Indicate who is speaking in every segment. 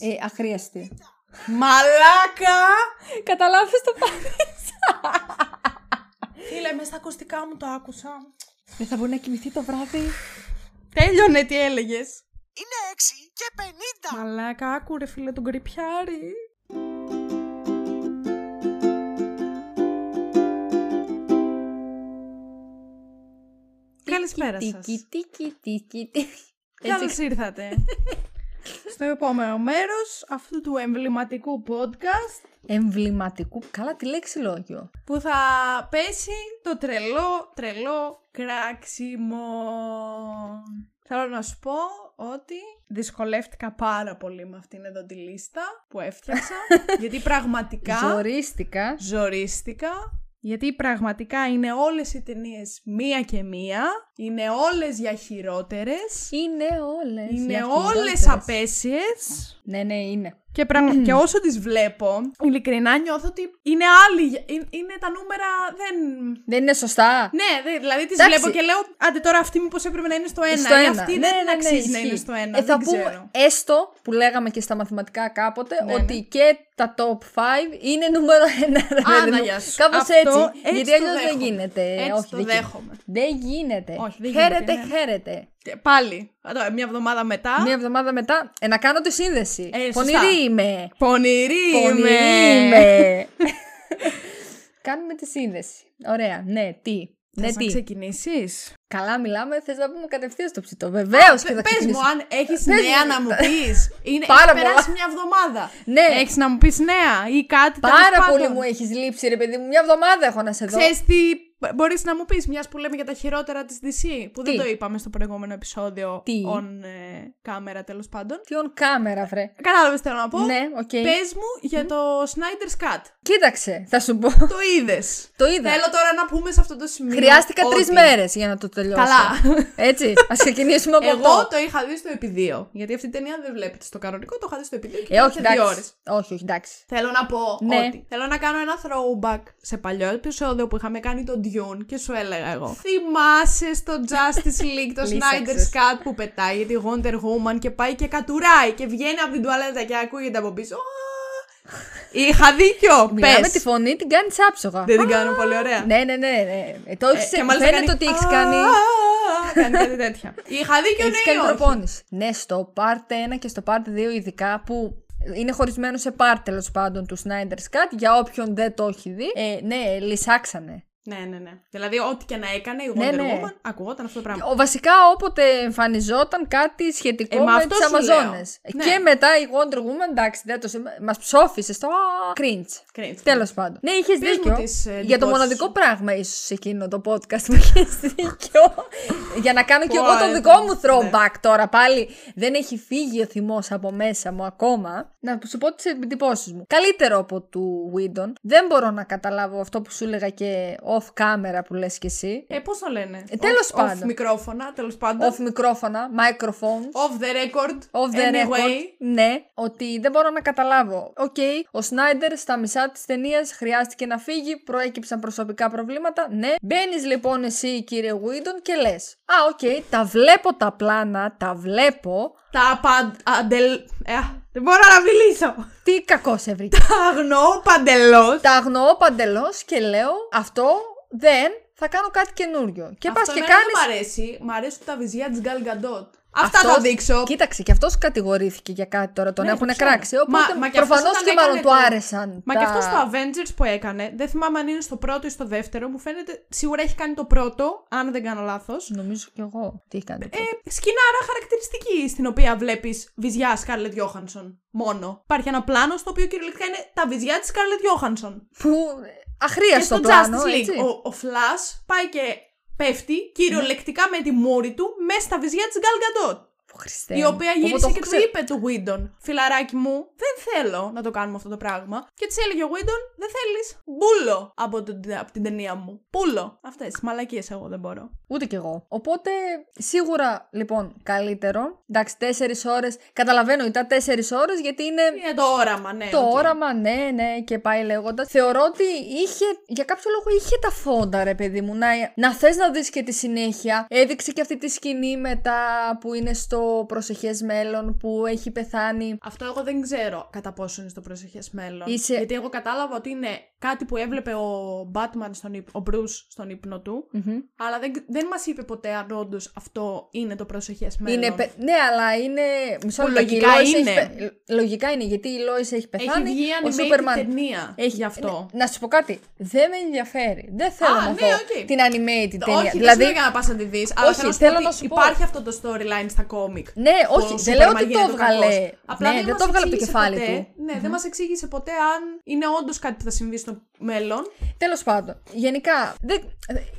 Speaker 1: Ε, αχρίαστη.
Speaker 2: Μαλάκα!
Speaker 1: Καταλάβες το πάθεις. Φίλε,
Speaker 2: μέσα στα ακουστικά μου το άκουσα.
Speaker 1: Δεν θα μπορεί να κοιμηθεί το βράδυ.
Speaker 2: Τέλειωνε τι έλεγες. Είναι 6
Speaker 1: και 50. Μαλάκα, άκουρε φίλε τον κρυπιάρι. Καλησπέρα σας. Τίκι,
Speaker 2: τίκι, τίκι, Καλώς ήρθατε. στο επόμενο μέρος αυτού του εμβληματικού podcast.
Speaker 1: Εμβληματικού, καλά τη λέξη λόγιο.
Speaker 2: Που θα πέσει το τρελό, τρελό κράξιμο. Θέλω να σου πω ότι δυσκολεύτηκα πάρα πολύ με αυτήν εδώ τη λίστα που έφτιαξα. γιατί πραγματικά...
Speaker 1: Ζορίστηκα.
Speaker 2: Ζορίστηκα. Γιατί πραγματικά είναι όλες οι ταινίες μία και μία, είναι όλες για χειρότερες.
Speaker 1: Είναι όλες
Speaker 2: Είναι όλες απέσιες.
Speaker 1: Ναι, ναι, είναι.
Speaker 2: Και, πραγμα... και όσο τις βλέπω, ειλικρινά νιώθω ότι είναι άλλοι ε, είναι τα νούμερα, δεν...
Speaker 1: Δεν είναι σωστά.
Speaker 2: Ναι, δηλαδή τις βλέπω και λέω, άντε τώρα αυτή μήπως έπρεπε να είναι στο ένα, στο
Speaker 1: ε, αυτή
Speaker 2: ναι, δεν ναι, ναι, αξίζει να είναι στο ένα, ε,
Speaker 1: θα ξέρω. πούμε έστω που λέγαμε και στα μαθηματικά κάποτε, ναι, ότι και τα top 5 είναι νούμερο ένα
Speaker 2: Άνα, γεια
Speaker 1: Κάπως έτσι, γιατί αλλιώς δεν γίνεται. Δεν γίνεται. Χαίρετε, χαίρετε.
Speaker 2: Ε, πάλι, μια εβδομάδα μετά.
Speaker 1: Μια εβδομάδα μετά, ε, να κάνω τη σύνδεση.
Speaker 2: Ε, Πονηρή είμαι.
Speaker 1: Πονηρή είμαι. Κάνουμε τη σύνδεση. Ωραία, ναι, τι. Ναι, να τι.
Speaker 2: ξεκινήσεις?
Speaker 1: Καλά μιλάμε, θες να πούμε κατευθείαν στο ψητό. Βεβαίως και
Speaker 2: θα πες μου, αν έχεις νέα να μου πεις. Είναι, Πάρα έχει περάσει μια εβδομάδα.
Speaker 1: Ναι. Έχεις να μου πεις νέα ή κάτι Πάρα πολύ μου έχεις λείψει ρε παιδί μου. Μια εβδομάδα έχω να σε δω. Ξέρεις τι
Speaker 2: Μπορείς να μου πεις,
Speaker 1: μιας
Speaker 2: που λέμε για τα χειρότερα της DC, που δεν το είπαμε στο προηγούμενο επεισόδιο.
Speaker 1: Τι. On
Speaker 2: ε, κάμερα, τέλος τέλο πάντων.
Speaker 1: Τι on camera βρε.
Speaker 2: Κατάλαβε θέλω να πω.
Speaker 1: Ναι, οκ. Okay.
Speaker 2: Πες μου για το Snyder's Cut.
Speaker 1: Κοίταξε, θα σου πω.
Speaker 2: Το
Speaker 1: είδες. το είδα.
Speaker 2: Θέλω τώρα να πούμε σε αυτό το σημείο.
Speaker 1: Χρειάστηκα ότι... τρει μέρες για να το τελειώσω.
Speaker 2: Καλά.
Speaker 1: Έτσι. Ας ξεκινήσουμε
Speaker 2: από Εγώ το είχα δει στο επιδείο. Γιατί αυτή η ταινία δεν βλέπετε στο κανονικό, το είχα δει στο επιδείο. Και ε, όχι,
Speaker 1: Όχι, όχι, εντάξει.
Speaker 2: Θέλω να πω ναι. θέλω να κάνω ένα throwback σε παλιό επεισόδιο που είχαμε κάνει τον και σου έλεγα εγώ. Θυμάσαι στο Justice League το Snyder's Cut που πετάει τη Wonder Woman και πάει και κατουράει και βγαίνει από την τουαλέτα και ακούγεται από πίσω. Είχα δίκιο!
Speaker 1: Με τη φωνή, την κάνει άψογα.
Speaker 2: Δεν την κάνω πολύ ωραία.
Speaker 1: Ναι, ναι, ναι. ναι. Ε, το τι ε, φαίνεται ότι έχεις κάνει.
Speaker 2: Κάνει κάτι τέτοια. Είχα δίκιο,
Speaker 1: ναι. κάνει προπόνηση. Ναι, στο Part 1 και στο Part 2 ειδικά που είναι χωρισμένο σε part πάντων του Snyder's Cut για όποιον δεν το έχει δει. Ε, ναι, λυσάξανε.
Speaker 2: Ναι, ναι, ναι. Δηλαδή, ό,τι και να έκανε η ναι, Wonder ναι, ναι. Woman, ακουγόταν αυτό το πράγμα.
Speaker 1: βασικά, όποτε εμφανιζόταν κάτι σχετικό ε, με, με τι Αμαζόνες. Ε, ναι. Και μετά η Wonder Woman, εντάξει, δεν το. Μας ψόφισε στο. Cringe. Cringe ναι. Τέλος πάντων. Ναι, είχες δίκιο.
Speaker 2: Τις, ε, για
Speaker 1: το μοναδικό πράγμα, ίσως εκείνο το podcast που είχες δίκιο. για να κάνω κι εγώ το δικό μου throwback τώρα πάλι. Δεν έχει φύγει ο θυμός από μέσα μου ακόμα. Να σου πω τις εντυπώσεις μου. Καλύτερο από του Widon. Δεν μπορώ να καταλάβω αυτό που σου έλεγα και off camera που λες κι εσύ.
Speaker 2: Ε, πώς το λένε. Ε,
Speaker 1: τέλος off, πάντων.
Speaker 2: Off μικρόφωνα, τέλος πάντων.
Speaker 1: Off μικρόφωνα, microphones.
Speaker 2: Off the record. Off the anyway. record.
Speaker 1: Ναι, ότι δεν μπορώ να καταλάβω. Οκ, okay, ο Σνάιντερ στα μισά της ταινίας χρειάστηκε να φύγει, προέκυψαν προσωπικά προβλήματα. Ναι, μπαίνεις λοιπόν εσύ κύριε Γουίντον και λες. Α, οκ, okay, τα βλέπω τα πλάνα, τα βλέπω.
Speaker 2: Τα απαντελ... Ε, δεν μπορώ να μιλήσω.
Speaker 1: Τι κακός σε βρήκα.
Speaker 2: Τα αγνοώ παντελώς.
Speaker 1: Τα αγνοώ παντελώς και λέω αυτό δεν θα κάνω κάτι καινούριο. Και πας
Speaker 2: και κάνει. Δεν μου αρέσει. Μ' αρέσουν τα βυζιά της Γκάλ Αυτά αυτός, θα δείξω.
Speaker 1: Κοίταξε, και αυτός κατηγορήθηκε για κάτι τώρα. Τον ναι, έχουν το κράξει. Οπότε
Speaker 2: προφανώ και μάλλον του άρεσαν. Μα τα... και αυτός το Avengers που έκανε, δεν θυμάμαι αν είναι στο πρώτο ή στο δεύτερο. Μου φαίνεται σίγουρα έχει κάνει το πρώτο, αν δεν κάνω λάθος.
Speaker 1: Νομίζω κι εγώ.
Speaker 2: Τι έχει κάνει. Ε, σκηνάρα χαρακτηριστική στην οποία βλέπεις βυζιά Σκάρλετ Γιώχανσον. Μόνο. Υπάρχει ένα πλάνο στο οποίο κυριολεκτικά είναι τα βυζιά της Σκάρλετ Γιώχανσον.
Speaker 1: Που ε, αχρίαστο
Speaker 2: πλάνο. Ο, ο Flash πάει και πέφτει κυριολεκτικά με τη μούρη του μέσα στα βυζιά της Γκαντότ.
Speaker 1: Χριστέ. Η
Speaker 2: οποία γύρισε και ξε... του είπε του Βίντον, φιλαράκι μου, δεν θέλω να το κάνουμε αυτό το πράγμα. Και της έλεγε ο Βίντον, δεν θέλεις. Μπούλο από, το, από την ταινία μου. Πούλο. Αυτέ τι μαλακίες εγώ δεν μπορώ.
Speaker 1: Ούτε κι εγώ. Οπότε σίγουρα λοιπόν καλύτερο. Εντάξει, τέσσερις ώρες. Καταλαβαίνω, ήταν τέσσερις ώρες γιατί είναι.
Speaker 2: Είναι το όραμα, ναι.
Speaker 1: Το okay. όραμα, ναι, ναι, και πάει λέγοντας. Θεωρώ ότι είχε, για κάποιο λόγο είχε τα φόντα, ρε παιδί μου. Να, να θες να δεις και τη συνέχεια. Έδειξε και αυτή τη σκηνή μετά που είναι στο προσεχές μέλλον που έχει πεθάνει.
Speaker 2: Αυτό εγώ δεν ξέρω κατά πόσο είναι στο προσεχές μέλλον. Είσαι... Γιατί εγώ κατάλαβα ότι είναι κάτι που έβλεπε ο Batman, στον ο Bruce στον ύπνο του, mm-hmm. αλλά δεν, δεν μας είπε ποτέ αν όντως αυτό είναι το προσεχές μέλλον. Είναι,
Speaker 1: ναι, αλλά είναι... Μισό, λογικά είναι. Έχει... λογικά είναι, γιατί η Lois έχει πεθάνει, έχει βγει ο
Speaker 2: Superman...
Speaker 1: ταινία έχει... γι' αυτό. Ναι, να σου πω κάτι, δεν με ενδιαφέρει. Δεν θέλω να
Speaker 2: ναι,
Speaker 1: okay. την animated ταινία. Όχι,
Speaker 2: δηλαδή... δεν να πας να τη δεις, αλλά όχι, θέλω, να σου πω υπάρχει αυτό το storyline στα κόμικ.
Speaker 1: Ναι, όχι, δεν λέω ότι το έβγαλε.
Speaker 2: Απλά ναι, δεν το έβγαλε από το κεφάλι του. Ναι, δεν μας εξήγησε ποτέ αν είναι όντως κάτι που θα συμβεί στο μέλλον.
Speaker 1: Τέλος πάντων, γενικά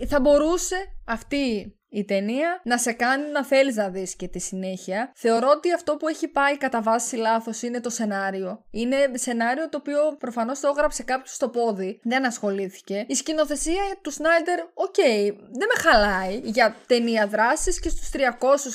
Speaker 1: θα μπορούσε αυτή η ταινία να σε κάνει να θέλεις να δεις και τη συνέχεια. Θεωρώ ότι αυτό που έχει πάει κατά βάση λάθος είναι το σενάριο. Είναι σενάριο το οποίο προφανώς το έγραψε κάποιος στο πόδι, δεν ασχολήθηκε. Η σκηνοθεσία του Σνάιντερ, οκ, δεν με χαλάει για ταινία δράσης και στους 300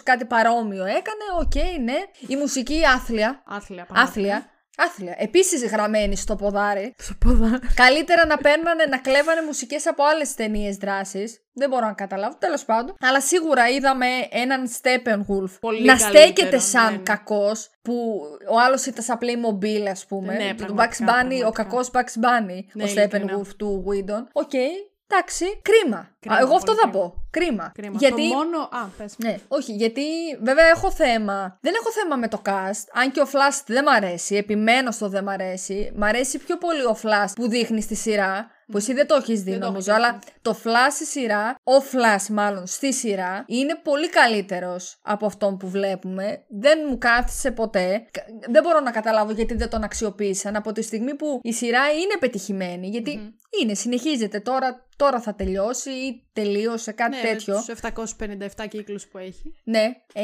Speaker 1: κάτι παρόμοιο έκανε, οκ, ναι. Η μουσική
Speaker 2: άθλια.
Speaker 1: Άθλια, Άθλια άθλια. Επίσης γραμμένη στο ποδάρι. Στο
Speaker 2: ποδάρι.
Speaker 1: Καλύτερα να παίρνανε, να κλέβανε μουσικές από άλλες ταινίες δράση. Δεν μπορώ να καταλάβω, τέλος πάντων. Αλλά σίγουρα είδαμε έναν Steppenwolf
Speaker 2: Πολύ
Speaker 1: να
Speaker 2: στέκεται
Speaker 1: ναι, σαν ναι. κακός. Που ο άλλος ήταν σαν Playmobil, ας πούμε. Ναι, πραγματικά, Bunny, ο κακός Bugs Bunny, ναι, ο Steppenwolf του Widon. Οκ, okay, Εντάξει, κρίμα. εγώ αυτό θα πω. Κρίμα. κρίμα.
Speaker 2: Γιατί... Το μόνο... Α, πες. Ναι,
Speaker 1: όχι, γιατί βέβαια έχω θέμα. Δεν έχω θέμα με το cast, αν και ο Flash δεν μ' αρέσει, επιμένω στο δεν μ' αρέσει. Μ' αρέσει πιο πολύ ο Flash που δείχνει στη σειρά, που εσύ δεν το έχεις δει νομίζω, αλλά το Flash στη σειρά, ο Flash μάλλον στη σειρά, είναι πολύ καλύτερος από αυτόν που βλέπουμε. Δεν μου κάθισε ποτέ. Δεν μπορώ να καταλάβω γιατί δεν τον αξιοποίησαν από τη στιγμή που η σειρά είναι πετυχημένη. Είναι, συνεχίζεται τώρα, τώρα θα τελειώσει ή τελείωσε κάτι ναι, τέτοιο.
Speaker 2: Ναι, 757 κύκλους που έχει.
Speaker 1: Ναι, 6-7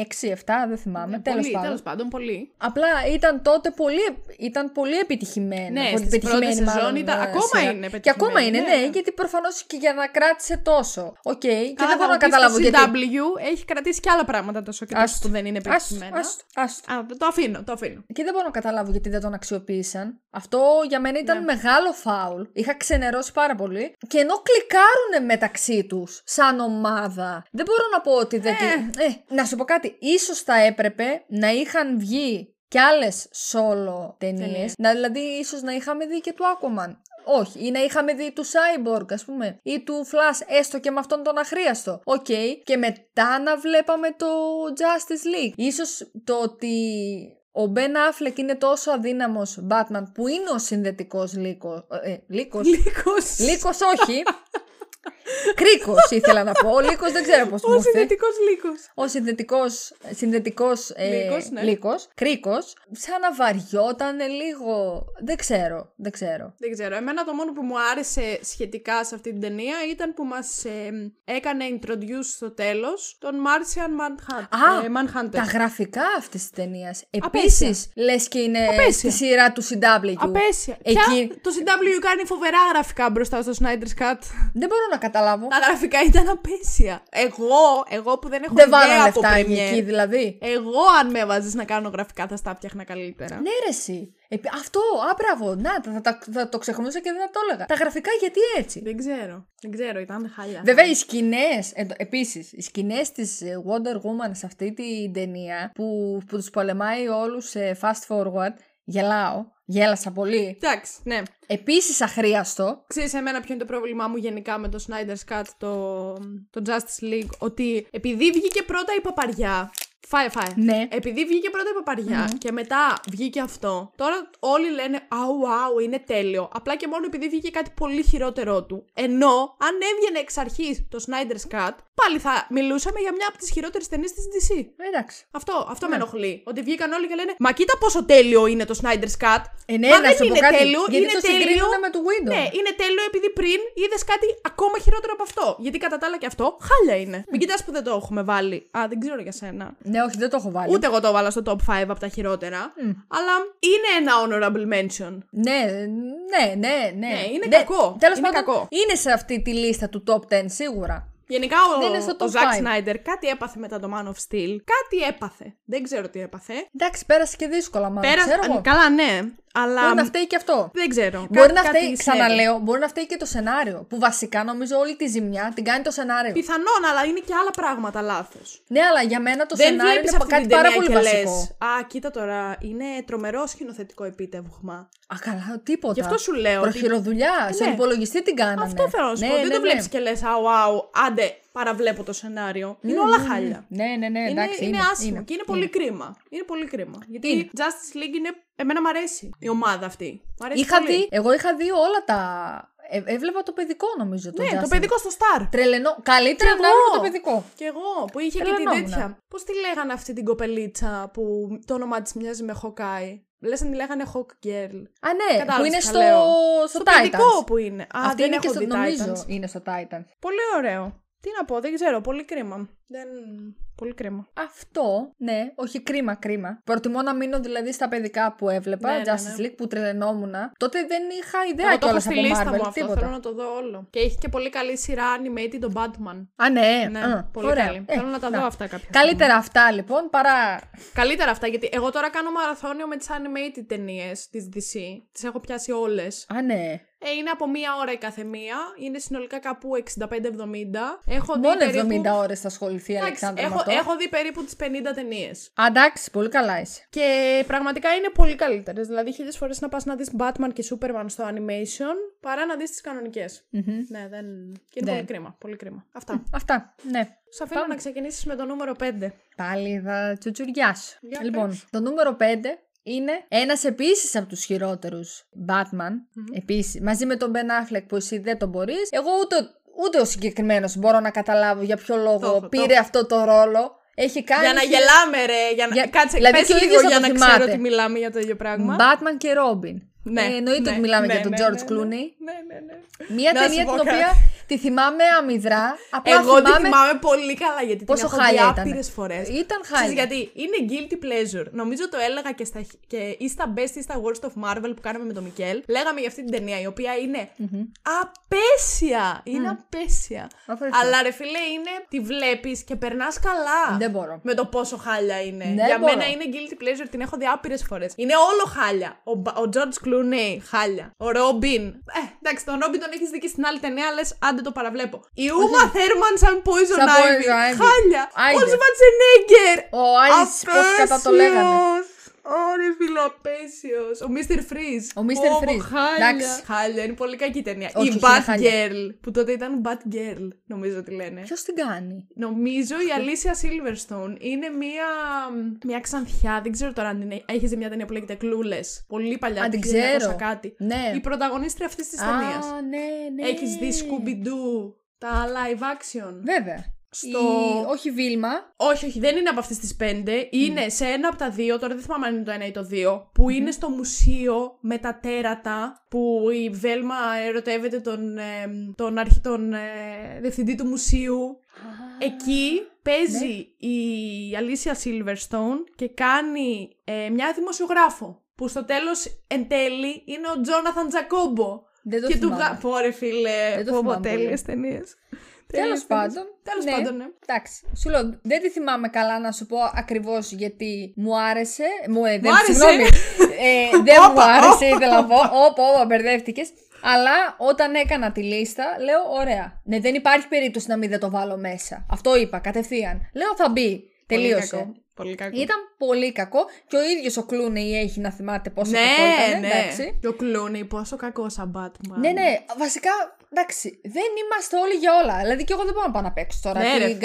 Speaker 1: δεν θυμάμαι, ναι, τέλος πάντων. Τέλος πάντων, πολύ. Απλά ήταν τότε πολύ, ήταν πολύ επιτυχημένη. Ναι,
Speaker 2: πολύ στις πρώτες μάλλον, ήταν, ε, ακόμα είναι επιτυχημένη.
Speaker 1: Και ακόμα είναι, ναι, ναι, ναι, γιατί προφανώς και για να κράτησε τόσο. Οκ, okay, και
Speaker 2: δεν μπορώ
Speaker 1: να
Speaker 2: καταλάβω γιατί. CW έχει κρατήσει και άλλα πράγματα τόσο και τόσο που δεν είναι επιτυχημένα. Α, το αφήνω, το αφήνω.
Speaker 1: Και δεν μπορώ να καταλάβω γιατί δεν τον αξιοποίησαν. Αυτό για μένα ήταν ναι. μεγάλο φάουλ. Είχα ξενερώσει πάρα πολύ. Και ενώ κλικάρουν μεταξύ τους σαν ομάδα. Δεν μπορώ να πω ότι δεν. Ε. ε. να σου πω κάτι. Ίσως θα έπρεπε να είχαν βγει και άλλες solo ταινίες. Δηλαδή, ίσως να είχαμε δει και του Aquaman. Όχι, ή να είχαμε δει του Cyborg, ας πούμε, ή του Flash, έστω και με αυτόν τον αχρίαστο. Οκ, okay. και μετά να βλέπαμε το Justice League. Ίσως το ότι ο Μπεν Αφλεκ είναι τόσο αδύναμος Batman που είναι ο συνδετικός λύκος. Ε, λύκος. λύκος όχι. Κρίκος ήθελα να πω. Ο λύκος δεν ξέρω πώς το Ο
Speaker 2: συνδετικός λύκος.
Speaker 1: Ο συνδετικός συνδετικός, ε, ναι. Κρίκος Ναι. Κρίκος. Σαν να βαριόταν λίγο. Δεν ξέρω. Δεν ξέρω.
Speaker 2: Δεν ξέρω. Εμένα το μόνο που μου άρεσε σχετικά σε αυτή την ταινία ήταν που μας ε, έκανε introduce στο τέλος τον Martian Manhunter. Α, ε, τα
Speaker 1: γραφικά αυτής της ταινίας. Επίσης, λες και είναι Απέσια. στη σειρά του
Speaker 2: CW. Απέσια. το CW κάνει φοβερά γραφικά μπροστά στο Snyder's Cut.
Speaker 1: Δεν μπορώ να καταλάβω μου. Τα
Speaker 2: γραφικά ήταν απέσια. Εγώ, εγώ που δεν έχω δεν ιδέα
Speaker 1: από πρεμιέρ. δηλαδή.
Speaker 2: Εγώ αν με βάζεις να κάνω γραφικά θα στα πιάχνα καλύτερα.
Speaker 1: Ναι ρε εσύ. Ε, αυτό, άπραβο. να, θα, θα, θα, το ξεχνούσα και δεν θα το έλεγα. Τα γραφικά γιατί έτσι.
Speaker 2: Δεν ξέρω, δεν ξέρω, ήταν χάλια.
Speaker 1: Βέβαια, οι σκηνές, ε, επίσης, οι σκηνές της ε, Wonder Woman σε αυτή την ταινία που, που τους πολεμάει όλους σε fast forward, Γελάω. Γέλασα πολύ.
Speaker 2: Εντάξει, ναι.
Speaker 1: Επίσης αχρίαστο.
Speaker 2: Ξέρεις εμένα ποιο είναι το πρόβλημά μου γενικά με το Snyder's Cut, το, το Justice League, ότι επειδή βγήκε πρώτα η παπαριά Φάε, φάε.
Speaker 1: Ναι.
Speaker 2: Επειδή βγήκε πρώτα η παπαρια και μετά βγήκε αυτό, τώρα όλοι λένε Αου, αου, είναι τέλειο. Απλά και μόνο επειδή βγήκε κάτι πολύ χειρότερό του. Ενώ αν έβγαινε εξ αρχής το Snyder's Cut, πάλι θα μιλούσαμε για μια από τις χειρότερες ταινίες της DC.
Speaker 1: Εντάξει.
Speaker 2: Αυτό, αυτό
Speaker 1: ναι.
Speaker 2: με ενοχλεί. Ότι βγήκαν όλοι και λένε Μα κοίτα πόσο τέλειο είναι το Snyder's
Speaker 1: Cut. Ε, ναι, Μα δεν είναι τέλειο, είναι το τέλειο. Με το
Speaker 2: window. ναι, είναι τέλειο επειδή πριν είδες κάτι ακόμα χειρότερο από αυτό. Γιατί κατά τα άλλα και αυτό χάλια είναι. Mm. Μην κοιτάς που δεν το έχουμε βάλει. Α, δεν ξέρω για σένα.
Speaker 1: Ναι, ναι, όχι, δεν το έχω βάλει.
Speaker 2: Ούτε εγώ το βάλα στο top 5 από τα χειρότερα. Αλλά είναι ένα honorable mention.
Speaker 1: Ναι, ναι, ναι, ναι. ναι
Speaker 2: είναι
Speaker 1: ναι,
Speaker 2: κακό.
Speaker 1: είναι είναι σε αυτή τη λίστα του top 10 σίγουρα.
Speaker 2: Γενικά ο, ο Ζακ Σνάιντερ κάτι έπαθε μετά το Man of Steel. Κάτι έπαθε. Δεν ξέρω τι έπαθε.
Speaker 1: Εντάξει, πέρασε και δύσκολα, μάλλον. Πέρασε.
Speaker 2: Καλά, ναι. Αλλά...
Speaker 1: Μπορεί να φταίει και αυτό.
Speaker 2: Δεν ξέρω.
Speaker 1: Μπορεί να φταίει, ξαναλέω, μπορεί να φταίει και το σενάριο. Που βασικά νομίζω όλη τη ζημιά την κάνει το σενάριο.
Speaker 2: Πιθανόν, αλλά είναι και άλλα πράγματα λάθος.
Speaker 1: Ναι, αλλά για μένα το δεν σενάριο είναι κάτι κάτι πάρα πολύ βασικό.
Speaker 2: Α, κοίτα τώρα. Είναι τρομερό σκηνοθετικό επίτευγμα.
Speaker 1: Α, καλά, τίποτα. Γι'
Speaker 2: αυτό σου λέω.
Speaker 1: Προχειροδουλειά. Ναι. Στον υπολογιστή την κάνει.
Speaker 2: Αυτό θέλω να σου ναι, πω. Ναι, δεν το ναι, βλέπεις και λες, αου, άντε, παραβλέπω το σενάριο. Mm, είναι όλα χάλια.
Speaker 1: Ναι, ναι, ναι,
Speaker 2: εντάξει. Είναι, είναι, είναι άσχημο είναι, και είναι, πολύ κρίμα. Είναι πολύ κρίμα. Γιατί η Justice League είναι Εμένα μου αρέσει η ομάδα αυτή.
Speaker 1: εγώ είχα δει όλα τα. Ε, έβλεπα το παιδικό νομίζω. Το
Speaker 2: ναι, το παιδικό στο στάρ.
Speaker 1: Τρελαινό. Καλύτερα να
Speaker 2: είναι
Speaker 1: το παιδικό.
Speaker 2: Και εγώ που είχε και την τέτοια. Πώς τη λέγανε αυτή την κοπελίτσα που το όνομά της μοιάζει με Χοκάι. Λες να τη λέγανε Hawk Girl.
Speaker 1: Α, ναι, που είναι στο, στο, Titans. παιδικό
Speaker 2: που είναι. Α, δεν είναι έχω και στο, νομίζω
Speaker 1: είναι στο Titan.
Speaker 2: Πολύ ωραίο. Τι να πω, δεν ξέρω, πολύ κρίμα. Δεν. Πολύ κρίμα.
Speaker 1: Αυτό, ναι, όχι κρίμα, κρίμα. Προτιμώ να μείνω δηλαδή στα παιδικά που έβλεπα, ναι, ναι Justice ναι, League που τρελαινόμουν. Τότε δεν είχα ιδέα Εγώ το έχω στη λίστα μου αυτό,
Speaker 2: θέλω να το δω όλο. Και έχει και πολύ καλή σειρά animated τον Batman.
Speaker 1: Α,
Speaker 2: ναι, ναι Α, πολύ καλή. Ε, θέλω να τα δω αυτά κάποια
Speaker 1: Καλύτερα στιγμή. αυτά λοιπόν παρά.
Speaker 2: Καλύτερα αυτά, γιατί εγώ τώρα κάνω μαραθώνιο με τις animated ταινίες της DC. Τις έχω πιάσει όλες.
Speaker 1: Α, ναι.
Speaker 2: Ε, είναι από μία ώρα η καθεμία. Είναι συνολικά κάπου 65-70.
Speaker 1: Έχω Μόνο δει περίπου... 70 μονο 70 ωρε στα σχολεία η
Speaker 2: Αλεξάνδρα έχω, Έχω δει περίπου τις 50 ταινίε.
Speaker 1: Αντάξει, πολύ καλά είσαι.
Speaker 2: Και πραγματικά είναι πολύ καλύτερες. Δηλαδή, χίλιες φορές να πας να δεις Batman και Superman στο animation παρά να δεις τις κανονικε mm-hmm. Ναι, δεν. Και είναι ναι. πολύ κρίμα. Πολύ κρίμα. Αυτά.
Speaker 1: αυτά.
Speaker 2: Ναι. Σα αφήνω Πάμε. να ξεκινήσεις με το νούμερο 5.
Speaker 1: Πάλι θα τσουτσουριάς. λοιπόν, πες. το νούμερο 5 είναι ένας επίσης από τους χειρότερους Batman. Mm-hmm. Επίσης, μαζί με τον Ben Affleck που εσύ δεν τον μπορείς. Εγώ ούτε ούτε ο συγκεκριμένος μπορώ να καταλάβω για ποιο λόγο πήρε αυτό το ρόλο. Έχει κάνει.
Speaker 2: Για να και... γελάμε, ρε. Για να... Για... Κάτσε,
Speaker 1: δηλαδή πες λίγο
Speaker 2: για να ξέρω ότι μιλάμε για το ίδιο πράγμα.
Speaker 1: Batman και Robin. Ναι, ε, εννοείται ότι ναι, μιλάμε ναι, για τον ναι, George Clooney.
Speaker 2: Ναι, ναι, ναι. Μία
Speaker 1: ταινία την οποία τη θυμάμαι αμυδρά. Απλά Εγώ τη
Speaker 2: θυμάμαι πολύ καλά γιατί την έχω άπειρες φορές.
Speaker 1: Ήταν χάλια.
Speaker 2: γιατί είναι guilty pleasure. Νομίζω το έλεγα και, στα, και ή στα best ή στα worst of Marvel που κάναμε με τον Μικέλ. Λέγαμε για αυτή την ταινία η οποία είναι mm-hmm. απέσια. Είναι mm. απεσια ειναι απεσια Αλλά ρε φίλε είναι, τη βλέπεις και περνάς καλά.
Speaker 1: Δεν μπορώ.
Speaker 2: Με το πόσο χάλια είναι. για μένα είναι guilty pleasure, την έχω δει άπειρες φορές. Είναι όλο χάλια. Ο, ο George Clooney Κλουνέι, χάλια. Ο Ρόμπιν. Ε, εντάξει, τον Ρόμπιν τον έχεις δει και στην άλλη ταινία, λες άντε το παραβλέπω. Η Ούμα Θέρμαν σαν Poison Ivy. Χάλια. Ο Σβατσενέγκερ.
Speaker 1: Ο Άι, πώ κατά το λέγανε.
Speaker 2: Ωρε φιλοπέσιος. Ο Μίστερ Freeze.
Speaker 1: Ο Μίστερ Freeze.
Speaker 2: Χάλια. Χάλια. Είναι πολύ κακή ταινία. Όχι, η bad Girl. Που τότε ήταν Bad Girl, νομίζω ότι λένε. Ποιος
Speaker 1: την κάνει.
Speaker 2: Νομίζω η Αλήσια Σίλβερστον είναι μία. Μια ξανθιά. Δεν ξέρω τώρα αν είναι. Έχει μια ταινία που λέγεται Κλούλε. Πολύ παλιά.
Speaker 1: Αν την ξέρω. Κάτι.
Speaker 2: Ναι. Η πρωταγωνίστρια αυτής
Speaker 1: της
Speaker 2: ταινία. Α,
Speaker 1: ναι, ναι.
Speaker 2: Έχεις δει Scooby-Doo. Τα live action.
Speaker 1: Βέβαια. Όχι Βίλμα.
Speaker 2: Όχι, όχι, δεν είναι από αυτές τις πέντε. Είναι σε ένα από τα δύο, τώρα δεν θυμάμαι αν είναι το ένα ή το δύο, που είναι στο μουσείο με τα τέρατα που η Βέλμα ερωτεύεται τον, τον, αρχι... τον ε, διευθυντή του μουσείου. Εκεί παίζει ναι. η Αλίσια Silverstone και κάνει ε, μια δημοσιογράφο που στο τέλος εν τέλει είναι ο Τζόναθαν Τζακόμπο.
Speaker 1: Δεν το και θυμάμαι. του Πόρε φίλε,
Speaker 2: τέλειε
Speaker 1: Τέλο
Speaker 2: πάντων. Τέλος ναι. πάντων, ναι. Εντάξει.
Speaker 1: Σου λέω, δεν τη θυμάμαι καλά να σου πω ακριβώς γιατί μου άρεσε.
Speaker 2: Μου,
Speaker 1: ε, δεν, Συγγνώμη. ε, δεν μου άρεσε, ήθελα να πω. Όπω, όπω, μπερδεύτηκες. Αλλά όταν έκανα τη λίστα, λέω: Ωραία. Ναι, δεν υπάρχει περίπτωση να μην δεν το βάλω μέσα. Αυτό είπα κατευθείαν. Λέω: Θα μπει. Τελείωσε. Πολύ Ήταν πολύ κακό και ο ίδιος ο Κλούνεϊ έχει να θυμάται
Speaker 2: πόσο
Speaker 1: ναι, κακό ήταν. Ναι, ναι.
Speaker 2: Και ο Κλούνεϊ πόσο κακός σαν Batman. Ναι,
Speaker 1: ναι. Βασικά εντάξει, δεν είμαστε όλοι για όλα. Δηλαδή και εγώ δεν μπορώ να πάω να παίξω τώρα. Ναι, την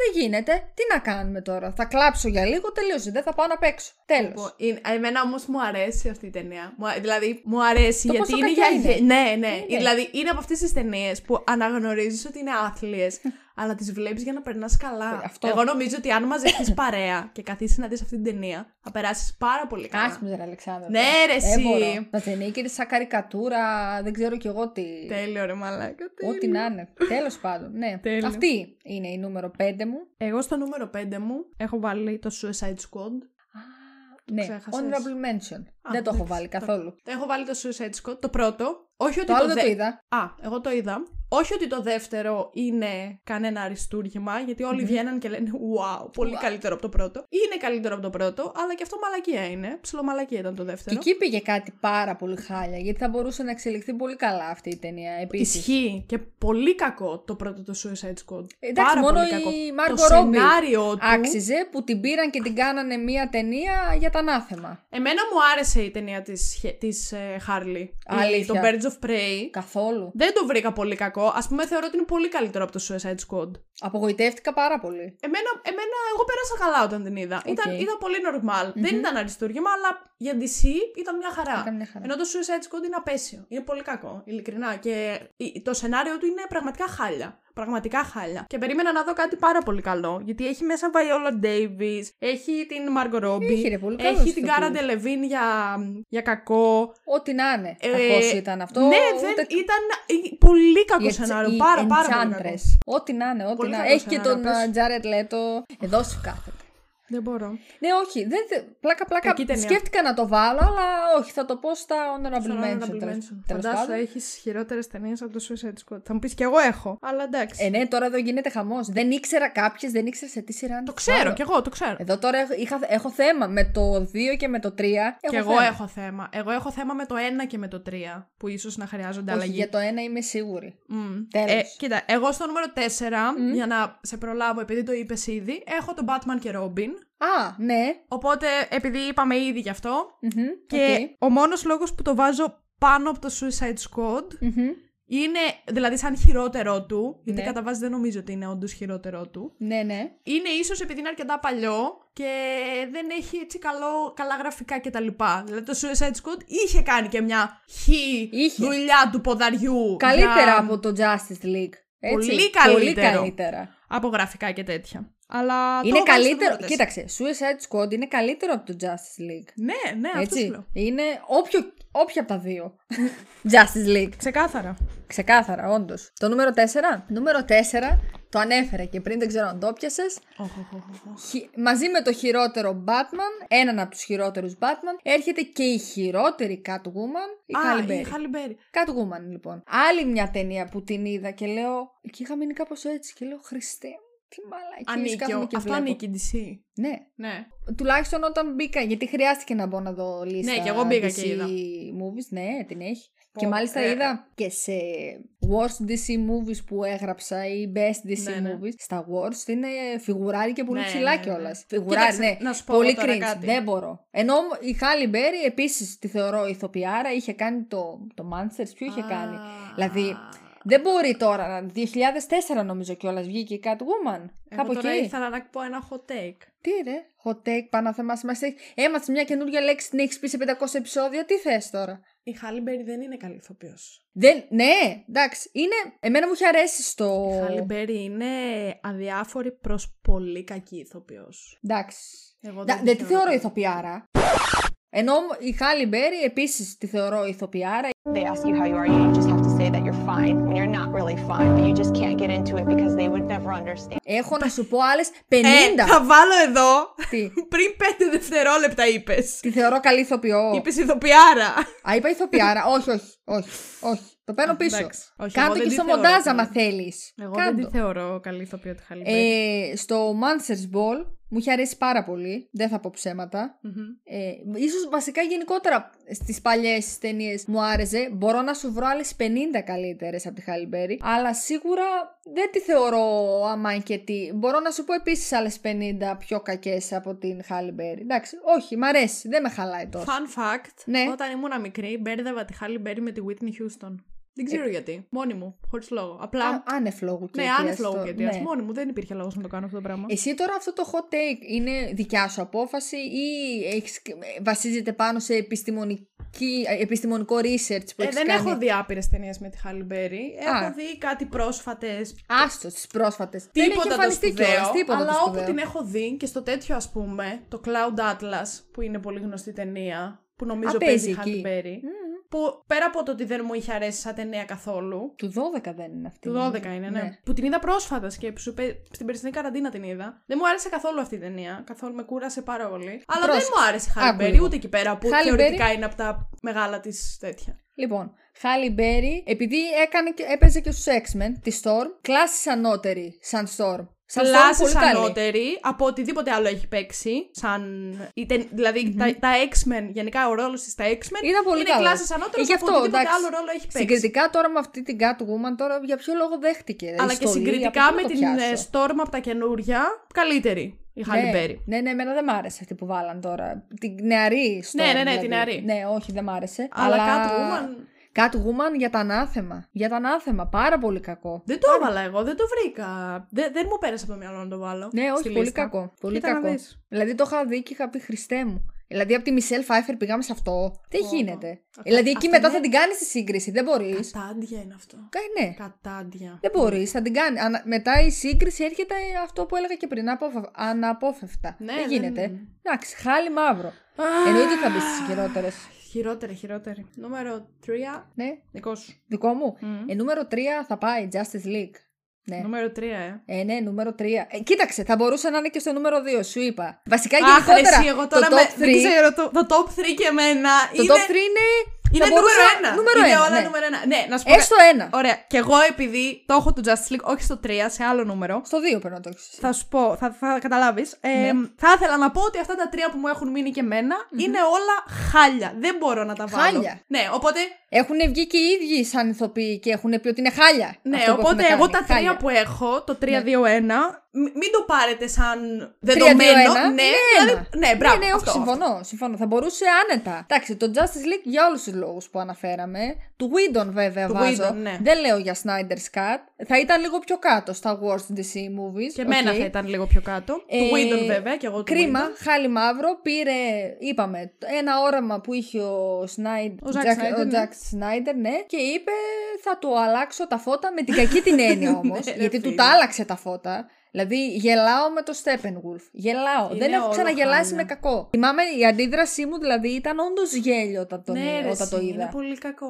Speaker 1: δεν γίνεται. Τι να κάνουμε τώρα. Θα κλάψω για λίγο, τελείωσε. Δεν θα πάω να παίξω. Τέλος. Λοιπόν,
Speaker 2: ε, εμένα όμως μου αρέσει αυτή η ταινία. δηλαδή μου αρέσει
Speaker 1: γιατί είναι
Speaker 2: για.
Speaker 1: Είναι. Ναι,
Speaker 2: ναι, ναι. Δηλαδή είναι από αυτές τις ταινίες που αναγνωρίζεις ότι είναι άθλιες. αλλά τις βλέπεις για να περνάς καλά. Ε, αυτό. Εγώ νομίζω ότι αν μαζευτείς παρέα και καθίσεις να δεις αυτή την ταινία, θα περάσεις πάρα πολύ καλά.
Speaker 1: Άσχημη, μου Αλεξάνδρα. Ναι, ρε, ε, εσύ. Να ταινία και τη σαν καρικατούρα, δεν ξέρω κι εγώ τι. Τέλειο, ρε Μαλάκα. Ό,τι να είναι. Τέλος πάντων. Ναι. Τέλειο. Αυτή είναι η νούμερο 5 μου. Εγώ στο νούμερο 5 μου έχω βάλει το Suicide Squad. ναι, ξέχασες. honorable mention. Α, δεν το έχω βάλει καθόλου. Το έχω βάλει το Suicide Squad, το πρώτο. Όχι ότι το, άλλο δεν δε... το είδα. Α, εγώ το είδα. Όχι ότι το δεύτερο είναι κανένα αριστούργημα, γιατί όλοι βγαίναν και λένε Wow, πολύ καλύτερο από το πρώτο. Είναι καλύτερο από το πρώτο, αλλά και αυτό μαλακία είναι. Ψιλομαλακία ήταν το δεύτερο. Και εκεί πήγε κάτι πάρα πολύ χάλια, γιατί θα μπορούσε να εξελιχθεί πολύ καλά αυτή η ταινία επίσης. Ισχύει. Και πολύ κακό το πρώτο το Suicide Squad. Ε, εντάξει, μόνο πολύ η κακό. το σενάριο του... άξιζε που την πήραν και την κάνανε μία ταινία για τα ανάθεμα. Εμένα μου άρεσε η ταινία της της, ε, Το Birds of Prey. Καθόλου. Δεν το βρήκα πολύ κακό κακό. Ας πούμε, θεωρώ ότι είναι πολύ καλύτερο από το Suicide Squad. Απογοητεύτηκα πάρα πολύ. Εμένα, εμένα εγώ πέρασα καλά όταν την είδα. Ήταν, ήταν πολύ normal. Δεν ήταν αριστούργημα, αλλά για DC ήταν μια, χαρά. ήταν μια χαρά. Ενώ το Suicide Squad είναι απέσιο. Είναι πολύ κακό, ειλικρινά. Και το σενάριο του είναι πραγματικά χάλια. Πραγματικά χάλια. Και περίμενα να δω κάτι πάρα πολύ καλό. Γιατί έχει μέσα Βαϊόλα Ντέιβι, έχει την Margot Ρόμπι, έχει την Κάρα Ντελεβίν για, για κακό. Ό,τι να είναι. Ε, ήταν αυτό. Ναι, ήταν πολύ κακό σενάριο. Πάρα, πάρα πολύ. Ό,τι να είναι, ό,τι να είναι. Έχει και τον Τζάρετ Λέτο. Εδώ σου κάθεται. Δεν μπορώ. Ναι, όχι. Δεν, πλάκα-πλάκα σκέφτηκα να το βάλω, αλλά όχι. Θα το πω στα honorable mention. Φαντάζομαι θα έχεις χειρότερες ταινίες από το Suicide Squad. Θα μου πεις κι εγώ έχω. Αλλά εντάξει. Ε, ναι, τώρα εδώ γίνεται χαμός. Δεν ήξερα κάποιες, δεν ήξερα σε τι σειρά να το ξέρω. Κι εγώ το ξέρω. Εδώ τώρα είχα, έχω θέμα με το 2 και με το 3. Κι εγώ θέμα. έχω θέμα. Εγώ έχω θέμα με το 1 και με το 3. Που ίσως να χρειάζονται αλλαγή. Για το 1 είμαι σίγουρη. Mm. Ε, κοίτα, εγώ στο νούμερο 4, mm. για να σε προλάβω επειδή το είπες ήδη, έχω τον Batman και Robin. Α, ναι. Οπότε, επειδή είπαμε ήδη γι' αυτό. Mm-hmm, και okay. ο μόνος λόγος που το βάζω πάνω από το Suicide Squad mm-hmm. είναι, δηλαδή, σαν χειρότερό του. Γιατί ναι. κατά βάση δεν νομίζω ότι είναι όντως χειρότερό του. Ναι, ναι. Είναι ίσως επειδή είναι αρκετά παλιό και δεν έχει έτσι καλό, καλά γραφικά κτλ. Δηλαδή, το Suicide Squad είχε κάνει και μια χι δουλειά του ποδαριού. Καλύτερα για... από το Justice League. Έτσι, πολύ καλύτερο. Πολύ καλύτερα. Από γραφικά και τέτοια. Αλλά είναι καλύτερο. Κοίταξε, Suicide Squad είναι καλύτερο από το Justice League. Ναι, ναι, Έτσι. αυτό Είναι όποιο, όποια από τα δύο. Justice League. Ξεκάθαρα. Ξεκάθαρα, όντως. Το νούμερο 4. Νούμερο 4 το ανέφερε και πριν, δεν ξέρω αν
Speaker 3: το πιασε. μαζί με το χειρότερο Batman, έναν από τους χειρότερους Batman, έρχεται και η χειρότερη Catwoman, η ah, η Halle Catwoman, λοιπόν. Άλλη μια ταινία που την είδα και λέω. Εκεί είχα μείνει κάπως έτσι και λέω Χριστέ τι μαλακή. Ανήκει, αυτό ανήκει DC. Ναι. ναι. Τουλάχιστον όταν μπήκα, γιατί χρειάστηκε να μπω να δω λίστα. Ναι, και εγώ μπήκα DC και είδα. Movies, ναι, την έχει. και μάλιστα ε. είδα και σε Worst DC Movies που έγραψα ή Best DC ναι, ναι. Movies. Στα Worst είναι φιγουράρι και πολύ ναι, ψηλά ναι, ναι. κιόλας. Φιγουράρι, ναι. Να σου πω πολύ cringe. Δεν μπορώ. Ενώ η Χάλι Μπέρι επίσης τη θεωρώ ηθοποιάρα. Είχε κάνει το, το Monsters. Ποιο είχε κάνει. Δηλαδή, δεν μπορεί τώρα. 2004 νομίζω κιόλας βγήκε η Catwoman. Εγώ τώρα ήθελα να πω ένα hot take. Τι ρε, hot take, πάνω να Έμαθε Μας Έμαθες μια καινούργια λέξη, την έχεις πει σε 500 επεισόδια. Τι θες τώρα. Η Χάλιμπερι δεν είναι καλή ηθοποιός. Δεν... Ναι, εντάξει. Είναι... Εμένα μου είχε αρέσει στο. Η Χάλιμπερι είναι αδιάφορη προς πολύ κακή ηθοποιός. Εντάξει. δεν τη θεωρώ ηθοποιάρα. Ενώ η Χάλι Μπέρι επίσης τη θεωρώ ηθοποιάρα. They ask you how you are, you just have to say that you're fine when you're not really fine, but you just can't get into it because they would never understand. Έχω να σου πω άλλες 50. Ε, θα βάλω εδώ. Τι? Πριν 5 δευτερόλεπτα είπες. Τη θεωρώ καλή ηθοποιό. Είπες ηθοποιάρα. Α, είπα ηθοποιάρα. όχι, όχι, όχι, όχι. Το παίρνω πίσω. Εντάξει, όχι, Κάντο και στο μοντάζ, άμα θέλεις. Εγώ Κάντο. δεν τη θεωρώ καλή ηθοποιό τη Χάλι ε, Μπέρι. Ε, στο Manser's Ball μου είχε αρέσει πάρα πολύ. Δεν θα πω ψεματα Ε, ίσως βασικά γενικότερα στις παλιές ταινίες μου άρεσε. Μπορώ να σου βρω άλλες 50 καλύτερες από τη Χαλιμπέρι. Αλλά σίγουρα δεν τη θεωρώ άμα και τι. Μπορώ να σου πω επίσης άλλες 50 πιο κακές από την Χαλιμπέρι. Εντάξει, όχι, μ' αρέσει. Δεν με χαλάει τόσο. Fun fact: ναι. Όταν ήμουν μικρή, μπέρδευα τη Χαλιμπέρι με τη Whitney Houston. Δεν ξέρω ε, γιατί. Μόνη μου, χωρίς λόγο. Απλά. Α, άνευ λόγου και Ναι, άνευ και Ναι. μου, δεν υπήρχε λόγος να το κάνω αυτό το πράγμα. Εσύ τώρα αυτό το hot take είναι δικιά σου απόφαση ή έχεις... Ε, βασίζεται πάνω σε επιστημονική... Ε, επιστημονικό research που ε, κάνει. Δεν έχω δει άπειρες ταινίες με τη Χαλιμπέρι. Έχω δει κάτι πρόσφατες. Άστος, τις πρόσφατες. Τίποτα το σπουδαίο. Τίποτα αλλά όπου την έχω δει και στο τέτοιο ας πούμε, το Cloud Atlas που είναι πολύ γνωστή ταινία που νομίζω παίζει η Χάλι Που πέρα από το ότι δεν μου είχε αρέσει σαν ταινία καθόλου. Του 12 δεν είναι αυτή. Του 12 είναι, ναι. ναι. Που την είδα πρόσφατα σκέψου. Στην περσινή καραντίνα την είδα. Δεν μου άρεσε καθόλου αυτή η ταινία. Καθόλου με κούρασε πάρα πολύ. Αλλά δεν μου άρεσε η Χαλίμπερι, ούτε εκεί πέρα που θεωρητικά είναι από τα μεγάλα της τέτοια. Λοιπόν, Χάλι Μπέρι, επειδή έκανε και, έπαιζε και στους X-Men, τη Storm, κλάσει ανώτερη σαν Storm
Speaker 4: πολύ ανώτερη από οτιδήποτε άλλο έχει παίξει. Σαν... δηλαδη τα, τα X-Men, γενικά ο ρόλος της στα X-Men
Speaker 3: πολύ είναι κλάσει
Speaker 4: ανώτερη από αυτό, οτιδήποτε εντάξει. άλλο ρόλο έχει παίξει.
Speaker 3: Συγκριτικά τώρα με αυτή την Catwoman, τώρα για ποιο λόγο δέχτηκε.
Speaker 4: Αλλά και συγκριτικά με την ε, Storm από τα καινούρια, καλύτερη. Η
Speaker 3: Χαλιμπέρι.
Speaker 4: Ναι, ναι,
Speaker 3: ναι, εμένα δεν μ' άρεσε αυτή που βάλαν τώρα. Την νεαρή
Speaker 4: Storm. Ναι, ναι, ναι, την δηλαδή.
Speaker 3: νεαρή.
Speaker 4: Ναι,
Speaker 3: όχι, δεν μ' άρεσε.
Speaker 4: αλλά... Catwoman.
Speaker 3: Catwoman για τα ανάθεμα. Για τα ανάθεμα. Πάρα πολύ κακό.
Speaker 4: Δεν το έβαλα εγώ, δεν το βρήκα. δεν μου πέρασε από το μυαλό να το βάλω.
Speaker 3: Ναι, όχι, πολύ κακό. Πολύ κακό. Δηλαδή το είχα δει και είχα πει Χριστέ μου. Δηλαδή από τη Μισελ Φάιφερ πήγαμε σε αυτό. Τι γίνεται. Δηλαδή εκεί μετά θα την κάνεις τη σύγκριση. Δεν μπορείς.
Speaker 4: Κατάντια είναι αυτό. Κα,
Speaker 3: ναι.
Speaker 4: Κατάντια.
Speaker 3: Δεν μπορείς. Mm. Θα την κάνεις. Μετά η σύγκριση έρχεται αυτό που έλεγα και πριν. Αποφε... Αναπόφευτα. Ναι, δεν γίνεται. Εντάξει, χάλι μαύρο. Ah. Εννοείται θα μπεις στις χειρότερες.
Speaker 4: Χειρότερη, χειρότερη. Νούμερο 3.
Speaker 3: Ναι.
Speaker 4: Δικό σου.
Speaker 3: Δικό μου. Mm. Ε, νούμερο 3 θα πάει Justice League.
Speaker 4: Ναι. Νούμερο 3, ε.
Speaker 3: ε. Ναι, νούμερο 3. Ε, κοίταξε, θα μπορούσε να είναι και στο νούμερο 2, σου είπα. Βασικά γενικότερα. Αχ, εσύ, εγώ τώρα το top 3, δεν ξέρω,
Speaker 4: το, top 3 και εμένα.
Speaker 3: Το είναι... top 3
Speaker 4: είναι είναι νούμερο ένα. Νούμερο είναι όλα ναι. νούμερο ένα. Ναι, να σου πω. Έστω ένα.
Speaker 3: Ωραία.
Speaker 4: Και εγώ επειδή το έχω του Justice League, όχι στο 3, σε άλλο νούμερο.
Speaker 3: Στο 2 πρέπει να το έχεις.
Speaker 4: Θα σου πω, θα, θα καταλάβεις. Ε, ναι. Θα ήθελα να πω ότι αυτά τα τρία που μου έχουν μείνει και εμενα είναι όλα χάλια. Δεν μπορώ να τα βάλω. Χάλια. Ναι, οπότε
Speaker 3: έχουν βγει και οι ίδιοι σαν ηθοποιοί και έχουν πει ότι είναι χάλια.
Speaker 4: Ναι, οπότε εγώ τα τρία χάλια. που έχω, το 3-2-1, ναι. μην το πάρετε σαν δεδομένο. 3, 2, 1, ναι, δηλαδή, ναι, ναι, ναι μπραβο Ναι, ναι, όχι, αυτό,
Speaker 3: συμφωνώ, αυτό. συμφωνώ. Θα μπορούσε άνετα. Εντάξει, το Justice League για όλους τους λόγους που αναφέραμε. Του Widon βέβαια του βάζω. Whedon, ναι. Δεν λέω για Snyder's Cut. Θα ήταν λίγο πιο κάτω στα worst DC movies.
Speaker 4: Και εμένα θα ήταν λίγο πιο κάτω. Ε, του βέβαια και εγώ Κρίμα,
Speaker 3: χάλι μαύρο, πήρε, είπαμε, ένα όραμα που είχε ο Σνάιντερ,
Speaker 4: ο
Speaker 3: Σνάιντερ, ναι. και είπε θα του αλλάξω τα φώτα με την κακή την έννοια ναι, όμως, γιατί του τα άλλαξε τα φώτα. Δηλαδή γελάω με το Steppenwolf. Γελάω. δεν έχω ξαναγελάσει με κακό. Θυμάμαι η αντίδρασή μου δηλαδή ήταν όντως γέλιο όταν, τον... ναι, ε, όταν το είδα. Είναι
Speaker 4: πολύ κακό.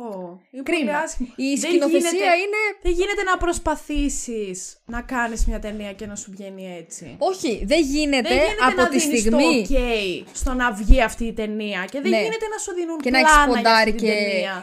Speaker 4: Είναι
Speaker 3: Κρίμα. η σκηνοθεσία δεν γίνεται, είναι.
Speaker 4: Δεν γίνεται να προσπαθήσεις να κάνεις μια ταινία και να σου βγαίνει έτσι.
Speaker 3: Όχι, δεν γίνεται, δεν γίνεται από να τη στιγμή.
Speaker 4: Το okay στο να βγει αυτή η ταινία και δεν ναι. γίνεται να σου δίνουν και πλάνα. Να και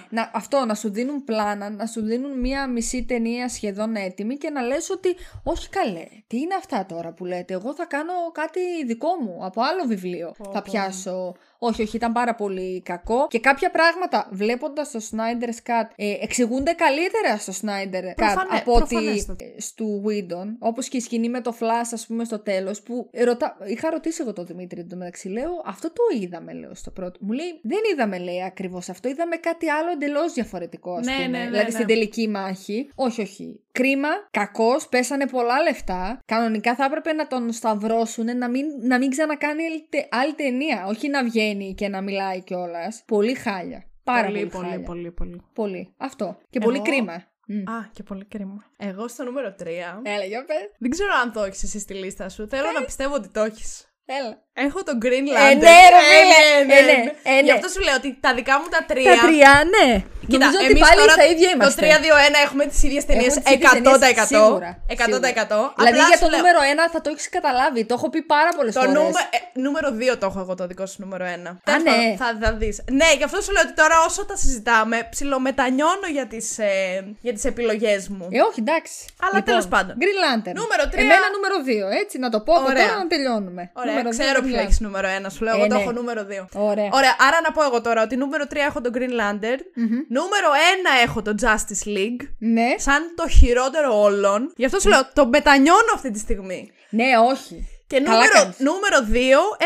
Speaker 3: να Αυτό, να σου δίνουν πλάνα, να σου δίνουν μια μισή ταινία σχεδόν έτοιμη και να λες ότι όχι καλέ. Τι αυτά τώρα που λέτε. Εγώ θα κάνω κάτι δικό μου από άλλο βιβλίο. θα πιάσω όχι, όχι, ήταν πάρα πολύ κακό. Και κάποια πράγματα βλέποντας το Σνάιντερ Cut ε, εξηγούνται καλύτερα στο Snyder Cut από ότι ε, στο Whedon. Όπως και η σκηνή με το Flash, ας πούμε, στο τέλος. Που ρωτα... είχα ρωτήσει εγώ τον Δημήτρη μεταξύ λέω, αυτό το είδαμε, λέω, στο πρώτο. Μου λέει, δεν είδαμε, λέει, ακριβώς αυτό. Είδαμε κάτι άλλο εντελώς διαφορετικό, ας ναι, πούμε. Ναι, ναι, δηλαδή ναι. στην τελική μάχη. Όχι, όχι. Κρίμα, κακός, πέσανε πολλά λεφτά. Κανονικά θα έπρεπε να τον σταυρώσουν, να μην, να μην ξανακάνει άλλη ταινία. Όχι να βγαίνει και να μιλάει κιόλας. Πολύ χάλια. Πάρα πολύ, πολύ, πολύ,
Speaker 4: πολύ,
Speaker 3: πολύ. Πολύ. Αυτό. Και πολύ κρίμα.
Speaker 4: Α, και πολύ κρίμα. Εγώ στο νούμερο 3.
Speaker 3: Έλα, για πες.
Speaker 4: Δεν ξέρω αν το έχεις εσύ στη λίστα σου. Θέλω να πιστεύω ότι το έχεις.
Speaker 3: Έλα.
Speaker 4: Έχω τον Greenlander. Ε, ναι,
Speaker 3: ρε, ε, ναι ε ναι, ναι, ναι,
Speaker 4: ε, ναι, Γι' αυτό σου λέω ότι τα δικά μου τα τρία.
Speaker 3: Τα τρία, ναι.
Speaker 4: Κοίτα, Νομίζω ότι πάλι τώρα στα
Speaker 3: ίδια
Speaker 4: είμαστε. Το 3-2-1 έχουμε τις ίδιες ταινίε 100%. 100%. Σίγουρα, 100%.
Speaker 3: Δηλαδή για το νούμερο 1 θα το έχεις καταλάβει. Το έχω πει πάρα πολλές φορέ. Το νούμε... Ε,
Speaker 4: νούμερο 2 το έχω εγώ το δικό σου νούμερο 1.
Speaker 3: Α, ναι.
Speaker 4: Θα, θα δεις. Ναι, γι' αυτό σου λέω ότι τώρα όσο τα συζητάμε, ψιλομετανιώνω για τις ε, για τις επιλογές μου.
Speaker 3: Ε, όχι, εντάξει.
Speaker 4: Αλλά λοιπόν, τέλος πάντων.
Speaker 3: Green Lantern. Νούμερο 3. Εμένα
Speaker 4: νούμερο
Speaker 3: 2, έτσι να το πω Ωραία. τώρα να τελειώνουμε. Ωραία,
Speaker 4: ξέρω έχει νούμερο 1. Σου λέω, εγώ ε, το ναι. έχω νούμερο 2.
Speaker 3: Ωραία.
Speaker 4: Ωραία. Άρα να πω εγώ τώρα ότι νούμερο 3 έχω τον Greenlander. Νούμερο 1 έχω το Justice League.
Speaker 3: Ναι.
Speaker 4: Σαν το χειρότερο όλων. Γι' αυτό σου λέω, το μετανιώνω αυτή τη στιγμή.
Speaker 3: Ναι, όχι.
Speaker 4: Και νούμερο, 2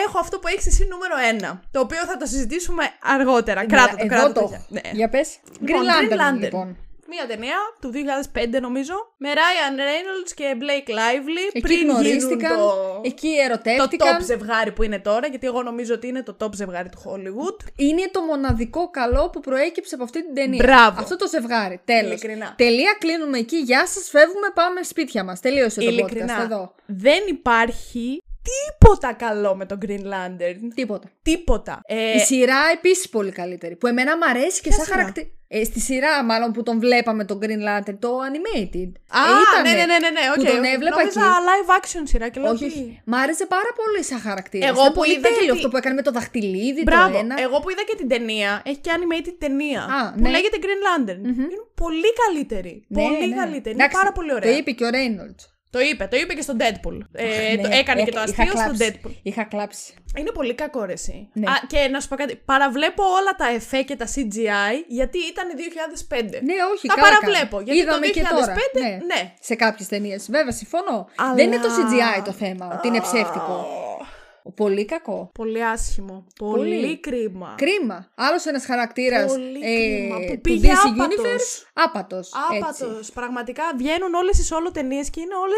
Speaker 4: έχω αυτό που έχεις εσύ νούμερο 1. Το οποίο θα το συζητήσουμε αργότερα. Ναι, κράτο το, κράτα
Speaker 3: ναι. Για
Speaker 4: λοιπόν, Greenlander, λοιπόν. Μία ταινία του 2005 νομίζω. Με Ryan Reynolds και Blake Lively.
Speaker 3: Εκεί πριν γνωρίστηκαν, το... εκεί
Speaker 4: ερωτεύτηκαν. Το top ζευγάρι που είναι τώρα, γιατί εγώ νομίζω ότι είναι το top ζευγάρι του Hollywood.
Speaker 3: Είναι το μοναδικό καλό που προέκυψε από αυτή την ταινία.
Speaker 4: Μπράβο.
Speaker 3: Αυτό το ζευγάρι.
Speaker 4: Ειλικρινά.
Speaker 3: Τελεία κλείνουμε εκεί. Γεια σας, φεύγουμε, πάμε σπίτια μας. Τελείωσε Ειλικρινά. το podcast εδώ.
Speaker 4: Δεν υπάρχει τίποτα καλό με τον Green Lantern.
Speaker 3: Τίποτα.
Speaker 4: Τίποτα.
Speaker 3: Ε, Η σειρά επίσης πολύ καλύτερη. Που εμένα μου αρέσει και σαν χαρακτήρα. Ε, στη σειρά μάλλον που τον βλέπαμε τον Green Lantern, το animated.
Speaker 4: Α, ε, ναι, ναι, ναι, ναι, ναι, ναι. Okay. τον live action σειρά και λέω όχι, όχι.
Speaker 3: Μ' άρεσε πάρα πολύ σαν χαρακτήρας. Εγώ που είδα και... αυτό που έκανε με το δαχτυλίδι, Μπράβο. το ένα.
Speaker 4: Εγώ που είδα και την ταινία, έχει και animated ταινία που ναι. λέγεται Green Lantern.
Speaker 3: Είναι
Speaker 4: πολύ καλύτερη. Ναι, πολύ καλύτερη. είναι πάρα πολύ ωραία. Το
Speaker 3: είπε και ο Reynolds.
Speaker 4: Το είπε, το είπε και στο Deadpool. Ε, ναι, έκανε και το αστείο στο Deadpool.
Speaker 3: Είχα κλάψει.
Speaker 4: Είναι πολύ κακό ρε ναι. και να σου πω κάτι, παραβλέπω όλα τα εφέ και τα CGI γιατί ήταν 2005. Ναι,
Speaker 3: όχι, Τα παραβλέπω.
Speaker 4: Καλά. Γιατί Είδαμε το 2005, και τώρα. Ναι. ναι.
Speaker 3: Σε κάποιες ταινίες. Βέβαια, συμφωνώ. Δεν είναι το CGI το θέμα, ότι είναι ψεύτικο. Πολύ κακό.
Speaker 4: Πολύ άσχημο. Πολύ, κρίμα.
Speaker 3: Κρίμα. Άλλος ένας χαρακτήρας. Πολύ ε, κρίμα. Που πήγε άπατος. Άπατος.
Speaker 4: Πραγματικά βγαίνουν όλες οι όλο ταινίες και είναι όλες.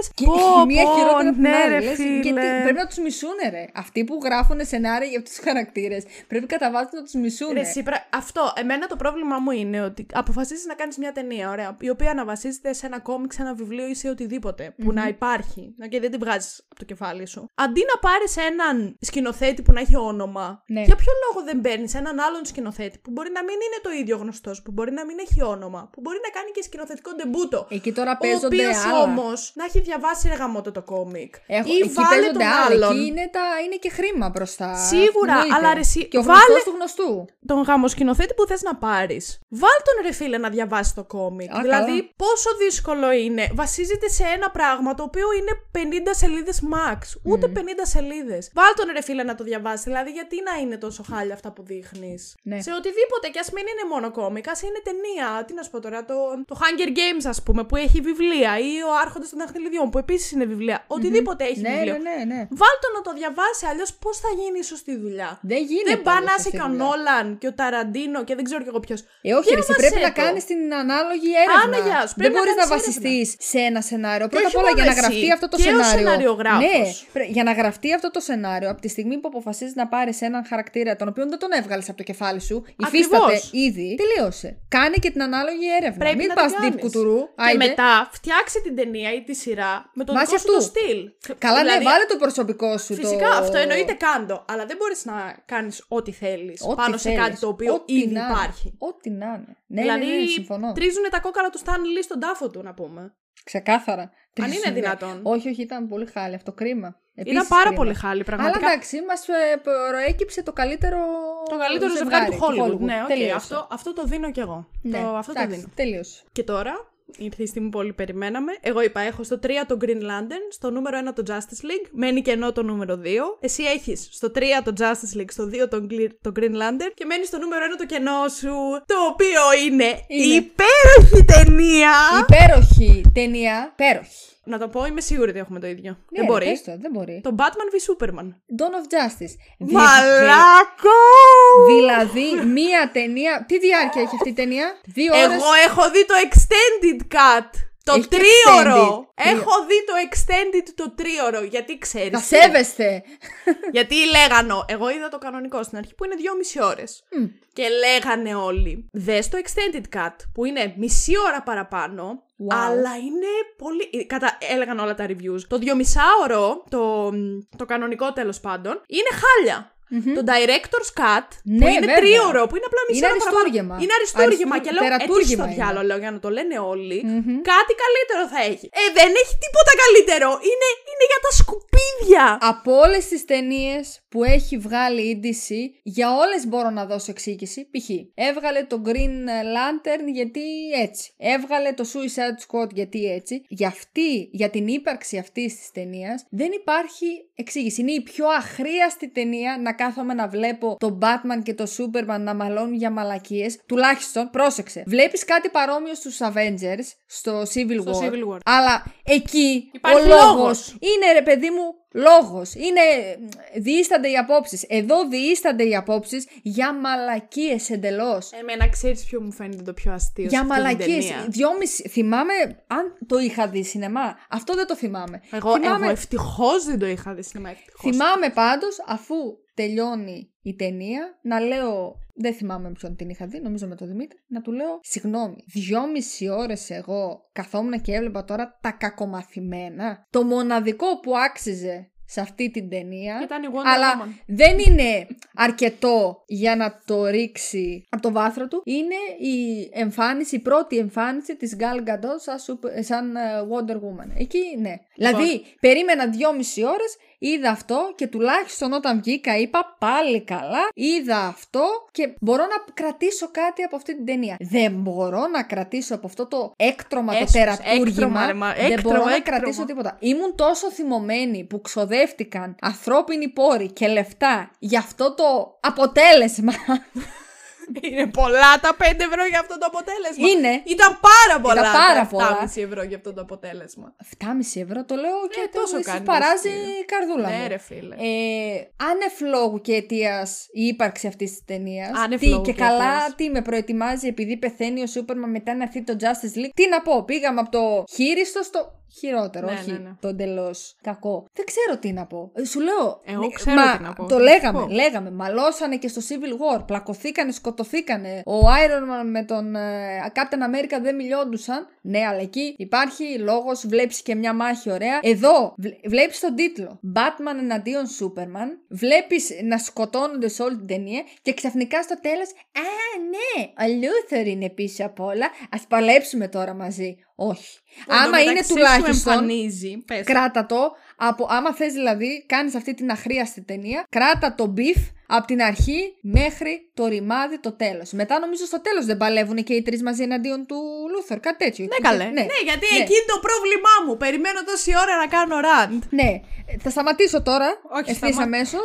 Speaker 4: Μία χειρότερη ναι, ρε την
Speaker 3: πρέπει να τους μισούνε, ρε. Αυτοί που γράφουν σενάρια για τους χαρακτήρες. Πρέπει κατά βάση να τους μισούνε.
Speaker 4: Αυτό. Εμένα το πρόβλημα μου είναι ότι αποφασίζεις να κάνεις μια ταινία, ωραία, η οποία να βασίζεται σε ένα κόμιξ, ένα βιβλίο ή σε οτιδήποτε που να υπάρχει. Και δεν την βγάζεις από το κεφάλι σου. Αντί να πάρεις έναν έναν σκηνοθέτη που να έχει όνομα, ναι. για ποιο λόγο δεν παίρνει έναν άλλον σκηνοθέτη που μπορεί να μην είναι το ίδιο γνωστός, που μπορεί να μην έχει όνομα, που μπορεί να κάνει και σκηνοθετικό ντεμπούτο.
Speaker 3: Εκεί τώρα παίζονται. Ο οποίο όμως
Speaker 4: να έχει διαβάσει γαμό το κόμικ.
Speaker 3: Έχω, ή εκεί βάλε τον άλλον. είναι, τα, είναι και χρήμα μπροστά.
Speaker 4: Σίγουρα, αλλά ρε,
Speaker 3: Και ο βάλε του γνωστού.
Speaker 4: Τον γαμοσκηνοθέτη που θες να πάρεις. Βάλ τον ρε φίλε να διαβάσει το κόμικ. Α, δηλαδή, καλά. πόσο δύσκολο είναι. Βασίζεται σε ένα πράγμα το οποίο είναι 50 σελίδες max. Ούτε mm. 50 σελίδες. Βάλ τον ρε φίλε να το διαβάσει. Δηλαδή, γιατί να είναι τόσο χάλια αυτά που δείχνεις. Ναι. Σε οτιδήποτε και ας μην είναι μόνο κόμικα, είναι ταινία. Τι να σου πω τώρα, το, το Hunger Games, ας πούμε, που έχει βιβλία. Ή ο Άρχοντας των Δαχτυλιδιών, που επίσης είναι βιβλία. Οτιδήποτε mm-hmm. έχει
Speaker 3: ναι,
Speaker 4: βιβλίο.
Speaker 3: Ναι, ναι, ναι.
Speaker 4: Βάλ τον να το διαβάσει, αλλιώς πώς θα γίνει η σωστή δουλειά.
Speaker 3: Δεν γίνεται.
Speaker 4: Δεν πάνε να είσαι Κανόλαν και ο Ταραντίνο και δεν ξέρω κι εγώ ποιος.
Speaker 3: Ε, όχι, ρε, πρέπει να κάνεις την ανάλογη έρευνα. Άνα, σου, δεν μπορεί να, βασιστείς σε ένα σενάριο. Πρώτα απ' όλα ναι, για να γραφτεί αυτό το σενάριο. Ναι, για να γραφτεί αυτό το σενάριο σενάριο, από τη στιγμή που αποφασίζεις να πάρεις έναν χαρακτήρα τον οποίο δεν τον έβγαλες από το κεφάλι σου, υφίσταται ήδη, τελείωσε. Κάνε και την ανάλογη έρευνα. Μην πα deep κουτουρού. Και
Speaker 4: μετά φτιάξε την ταινία ή τη σειρά με τον δικό σου το στυλ.
Speaker 3: Καλά, ναι, δηλαδή, ναι, βάλε το προσωπικό σου.
Speaker 4: Φυσικά αυτό εννοείται κάντο. Αλλά δεν μπορείς να κάνεις ό,τι θέλεις πάνω σε κάτι το οποίο ήδη υπάρχει.
Speaker 3: Ό,τι να είναι. Ναι, ναι δηλαδή, ναι, ναι,
Speaker 4: τρίζουν τα κόκαλα του Στάνλι στον τάφο του, να πούμε.
Speaker 3: Ξεκάθαρα.
Speaker 4: Αν είναι δυνατόν.
Speaker 3: Όχι, όχι, ήταν πολύ χάλι αυτό. Κρίμα.
Speaker 4: Επίσης ήταν πάρα πολύ χάλι, πραγματικά. Αλλά
Speaker 3: εντάξει, μας ε, προέκυψε το καλύτερο.
Speaker 4: Το καλύτερο ζευγάρι, του Χόλιγου. Ναι, okay. αυτό, αυτό το δίνω κι εγώ. Ναι. Το, αυτό το δίνω.
Speaker 3: Τελείωσε.
Speaker 4: Και τώρα ήρθε η στιγμή που όλοι περιμέναμε. Εγώ είπα: Έχω στο 3 το Green Lantern, στο νούμερο 1 το Justice League, μένει κενό το νούμερο 2. Εσύ έχεις στο 3 το Justice League, στο 2 το, Green Lantern και μένει στο νούμερο 1 το κενό σου. Το οποίο είναι, είναι. υπέροχη ταινία!
Speaker 3: Υπέροχη ταινία, υπέροχη
Speaker 4: να το πω, είμαι σίγουρη ότι έχουμε το ίδιο. Ναι, δεν, μπορεί. το,
Speaker 3: δεν μπορεί.
Speaker 4: Το Batman v Superman.
Speaker 3: Dawn of Justice.
Speaker 4: Μαλάκο!
Speaker 3: Δηλαδή, μία ταινία. Τι διάρκεια έχει αυτή η ταινία, Δύο ώρες...
Speaker 4: Εγώ έχω δει το Extended Cut. Το τρίορο τρίωρο! Έχω δει το extended το τρίωρο, γιατί ξέρεις... Τα
Speaker 3: σέβεστε!
Speaker 4: Γιατί λέγανε, εγώ είδα το κανονικό στην αρχή που είναι δυόμιση ώρες. Και λέγανε όλοι, δες το extended cut που είναι μισή ώρα παραπάνω, Αλλά είναι πολύ. Ε, Κατά, έλεγαν όλα τα reviews. Το 2,5 ώρο, το, το κανονικό τέλος πάντων, είναι χάλια το director's cut, που ναι, είναι βέβαια. τρίωρο, που είναι απλά μισή ώρα Είναι αριστούργημα. Και λέω, έτσι ε, στο διάλογο, λέω, για να το λένε κάτι καλύτερο θα έχει. Ε, δεν έχει τίποτα καλύτερο. Είναι, είναι για τα σκουπίδια.
Speaker 3: Από όλες τις ταινίες που έχει βγάλει η DC, για όλες μπορώ να δώσω εξήγηση. Π.χ. έβγαλε το Green Lantern γιατί έτσι. Έβγαλε το Suicide Squad γιατί έτσι. Για αυτή, για την ύπαρξη αυτής της ταινίας δεν υπάρχει εξήγηση. Είναι η πιο αχρίαστη ταινία να κάθομαι να βλέπω τον Batman και τον Superman να μαλώνουν για μαλακίες. Τουλάχιστον, πρόσεξε. Βλέπεις κάτι παρόμοιο στους Avengers, στο Civil, στο War, Αλλά εκεί ο λόγος είναι ρε παιδί μου Λόγος. Είναι, διήστανται οι απόψεις. Εδώ διήστανται οι απόψεις για μαλακίες εντελώς.
Speaker 4: Εμένα ξέρεις ποιο μου φαίνεται το πιο αστείο Για μαλακίες.
Speaker 3: Δυόμιση, θυμάμαι, αν το είχα δει σινεμά. Αυτό δεν το θυμάμαι.
Speaker 4: Εγώ,
Speaker 3: θυμάμαι...
Speaker 4: εγώ ευτυχώς δεν το είχα δει σινεμά.
Speaker 3: Θυμάμαι πάντως, αφού τελειώνει η ταινία, να λέω δεν θυμάμαι ποιον την είχα δει, νομίζω με τον Δημήτρη, να του λέω Συγγνώμη, δυόμιση ώρες εγώ καθόμουν και έβλεπα τώρα τα κακομαθημένα. Το μοναδικό που άξιζε σε αυτή την ταινία.
Speaker 4: Ήταν αλλά
Speaker 3: δεν είναι αρκετό για να το ρίξει από το βάθρο του. Είναι η εμφάνιση, η πρώτη εμφάνιση της Gal Gadot σαν, ε, Wonder Woman. Εκεί ναι. Λοιπόν. Δηλαδή, περίμενα δυόμιση ώρες. Είδα αυτό και τουλάχιστον όταν βγήκα είπα πάλι καλά, είδα αυτό και μπορώ να κρατήσω κάτι από αυτή την ταινία. Δεν μπορώ να κρατήσω από αυτό το έκτρωμα, το τερατούργημα. δεν μπορώ να κρατήσω τίποτα. Ήμουν τόσο θυμωμένη που ξοδεύτηκαν ανθρώπινοι πόροι και λεφτά για αυτό το αποτέλεσμα.
Speaker 4: Είναι πολλά τα 5 ευρώ για αυτό το αποτέλεσμα.
Speaker 3: Είναι.
Speaker 4: Ήταν πάρα πολλά.
Speaker 3: Ήταν
Speaker 4: 7,5 ευρώ για αυτό το αποτέλεσμα. 7,5
Speaker 3: ευρώ το λέω ε, και ε, τόσο κάνεις. παράζει η καρδούλα. Ναι,
Speaker 4: ρε φίλε.
Speaker 3: Ε, άνευ λόγου και αιτίας η ύπαρξη αυτής της ταινίας. Άνευ λόγου. Και, καλά, τι με προετοιμάζει επειδή πεθαίνει ο Σούπερμα μετά να έρθει το Justice League. Τι να πω, πήγαμε από το χείριστο στο χειρότερο, ναι, όχι ναι, ναι. το εντελώ κακό. Δεν ξέρω τι να πω. Ε, σου λέω.
Speaker 4: Ε, εγώ ναι, ξέρω μα, τι να πω.
Speaker 3: Το λέγαμε, λέγαμε. Μαλώσανε και στο Civil War. Πλακωθήκανε, σκοτωθήκανε. Ο Iron Man με τον uh, Captain America δεν μιλιόντουσαν. Ναι, αλλά εκεί υπάρχει λόγος, βλέπεις και μια μάχη ωραία. Εδώ βλέπεις τον τίτλο. Batman εναντίον Superman. Βλέπεις να σκοτώνονται σε όλη την ταινία και ξαφνικά στο τέλος. Α, ναι, ο Λούθερ είναι πίσω απ' όλα. Ας παλέψουμε τώρα μαζί. Όχι.
Speaker 4: άμα είναι τουλάχιστον. Εμφανίζει,
Speaker 3: πες. Κράτα το. Από, άμα θες δηλαδή, κάνεις αυτή την αχρίαστη ταινία, κράτα το μπιφ από την αρχή μέχρι το ρημάδι το τέλος. Μετά νομίζω στο τέλος δεν παλεύουν και οι τρεις μαζί εναντίον του Λούθορ. Κάτι τέτοιο. Ναι,
Speaker 4: καλέ. Ναι, ναι γιατί ναι. εκεί είναι το πρόβλημά μου. Περιμένω τόση ώρα να κάνω ραντ.
Speaker 3: Ναι. Θα σταματήσω τώρα. Όχι, σταμα... αμέσως.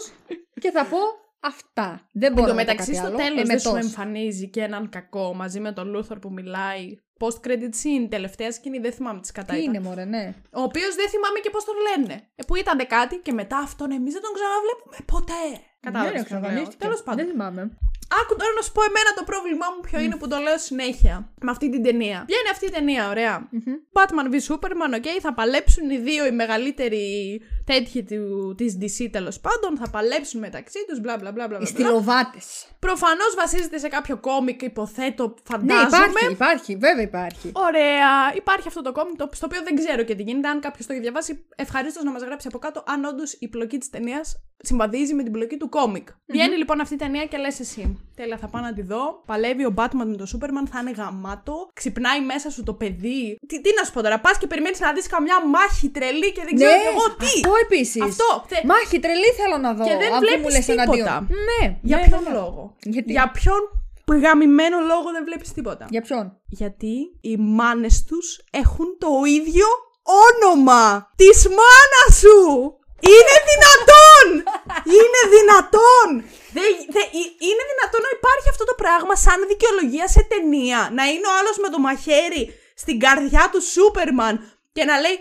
Speaker 3: και θα πω Αυτά. Δεν μπορώ Εν τω στο
Speaker 4: τέλος ε, δεν σου εμφανίζει και έναν κακό μαζί με τον Λούθορ που μιλάει post-credit scene, τελευταία σκηνή, δεν θυμάμαι τις κατά. Τι
Speaker 3: είναι, ναι.
Speaker 4: Ο οποίος δεν θυμάμαι και πώς τον λένε. Ε, που ήταν κάτι και μετά αυτόν εμείς δεν τον ξαναβλέπουμε ποτέ.
Speaker 3: Κατάλαβε.
Speaker 4: Τέλος πάντων.
Speaker 3: Δεν θυμάμαι.
Speaker 4: Άκου τώρα να σου πω εμένα το πρόβλημά μου ποιο είναι που το λέω συνέχεια με αυτή την ταινία. Ποια είναι αυτή η ταινία, Batman v Superman, ok, θα παλέψουν οι δύο οι μεγαλύτεροι τέτοιοι της DC τέλος πάντων, θα παλέψουν μεταξύ τους, μπλα μπλα μπλα μπλα.
Speaker 3: Οι
Speaker 4: Προφανώς βασίζεται σε κάποιο κόμικ, υποθέτω, ναι, φαντάζομαι. Ναι,
Speaker 3: υπάρχει, υπάρχει, βέβαια υπάρχει.
Speaker 4: Ωραία, υπάρχει αυτό το κόμικ, στο οποίο δεν ξέρω και τι γίνεται. Αν κάποιος το έχει διαβάσει, ευχαρίστως να μας γράψει από κάτω αν όντως η πλοκή της ταινίας συμβαδίζει με την πλοκή του κομικ mm Βγαίνει λοιπόν αυτή η ταινία και λες εσύ. Τέλα θα πάω να τη δω. Παλεύει ο Batman με τον Σούπερμαν, θα είναι γαμάτο. Ξυπνάει μέσα σου το παιδί. Τι, τι να σου πω τώρα, πας και περιμένεις να δεις καμιά μάχη τρελή και δεν ξέρω ναι, εγώ τι.
Speaker 3: Αυτό
Speaker 4: επίσης. Αυτό.
Speaker 3: Μάχη τρελή θέλω να δω.
Speaker 4: Και δεν βλέπει τίποτα.
Speaker 3: Ναι,
Speaker 4: για
Speaker 3: ναι,
Speaker 4: ποιον ναι, ναι. λόγο. Γιατί? Για ποιον γαμημένο λόγο δεν βλέπεις τίποτα.
Speaker 3: Για ποιον.
Speaker 4: Γιατί οι μάνες τους έχουν το ίδιο όνομα της μάνας σου! Είναι δυνατό! είναι δυνατόν! είναι δυνατόν να υπάρχει αυτό το πράγμα σαν δικαιολογία σε ταινία. Να είναι ο άλλος με το μαχαίρι στην καρδιά του Σούπερμαν και να λέει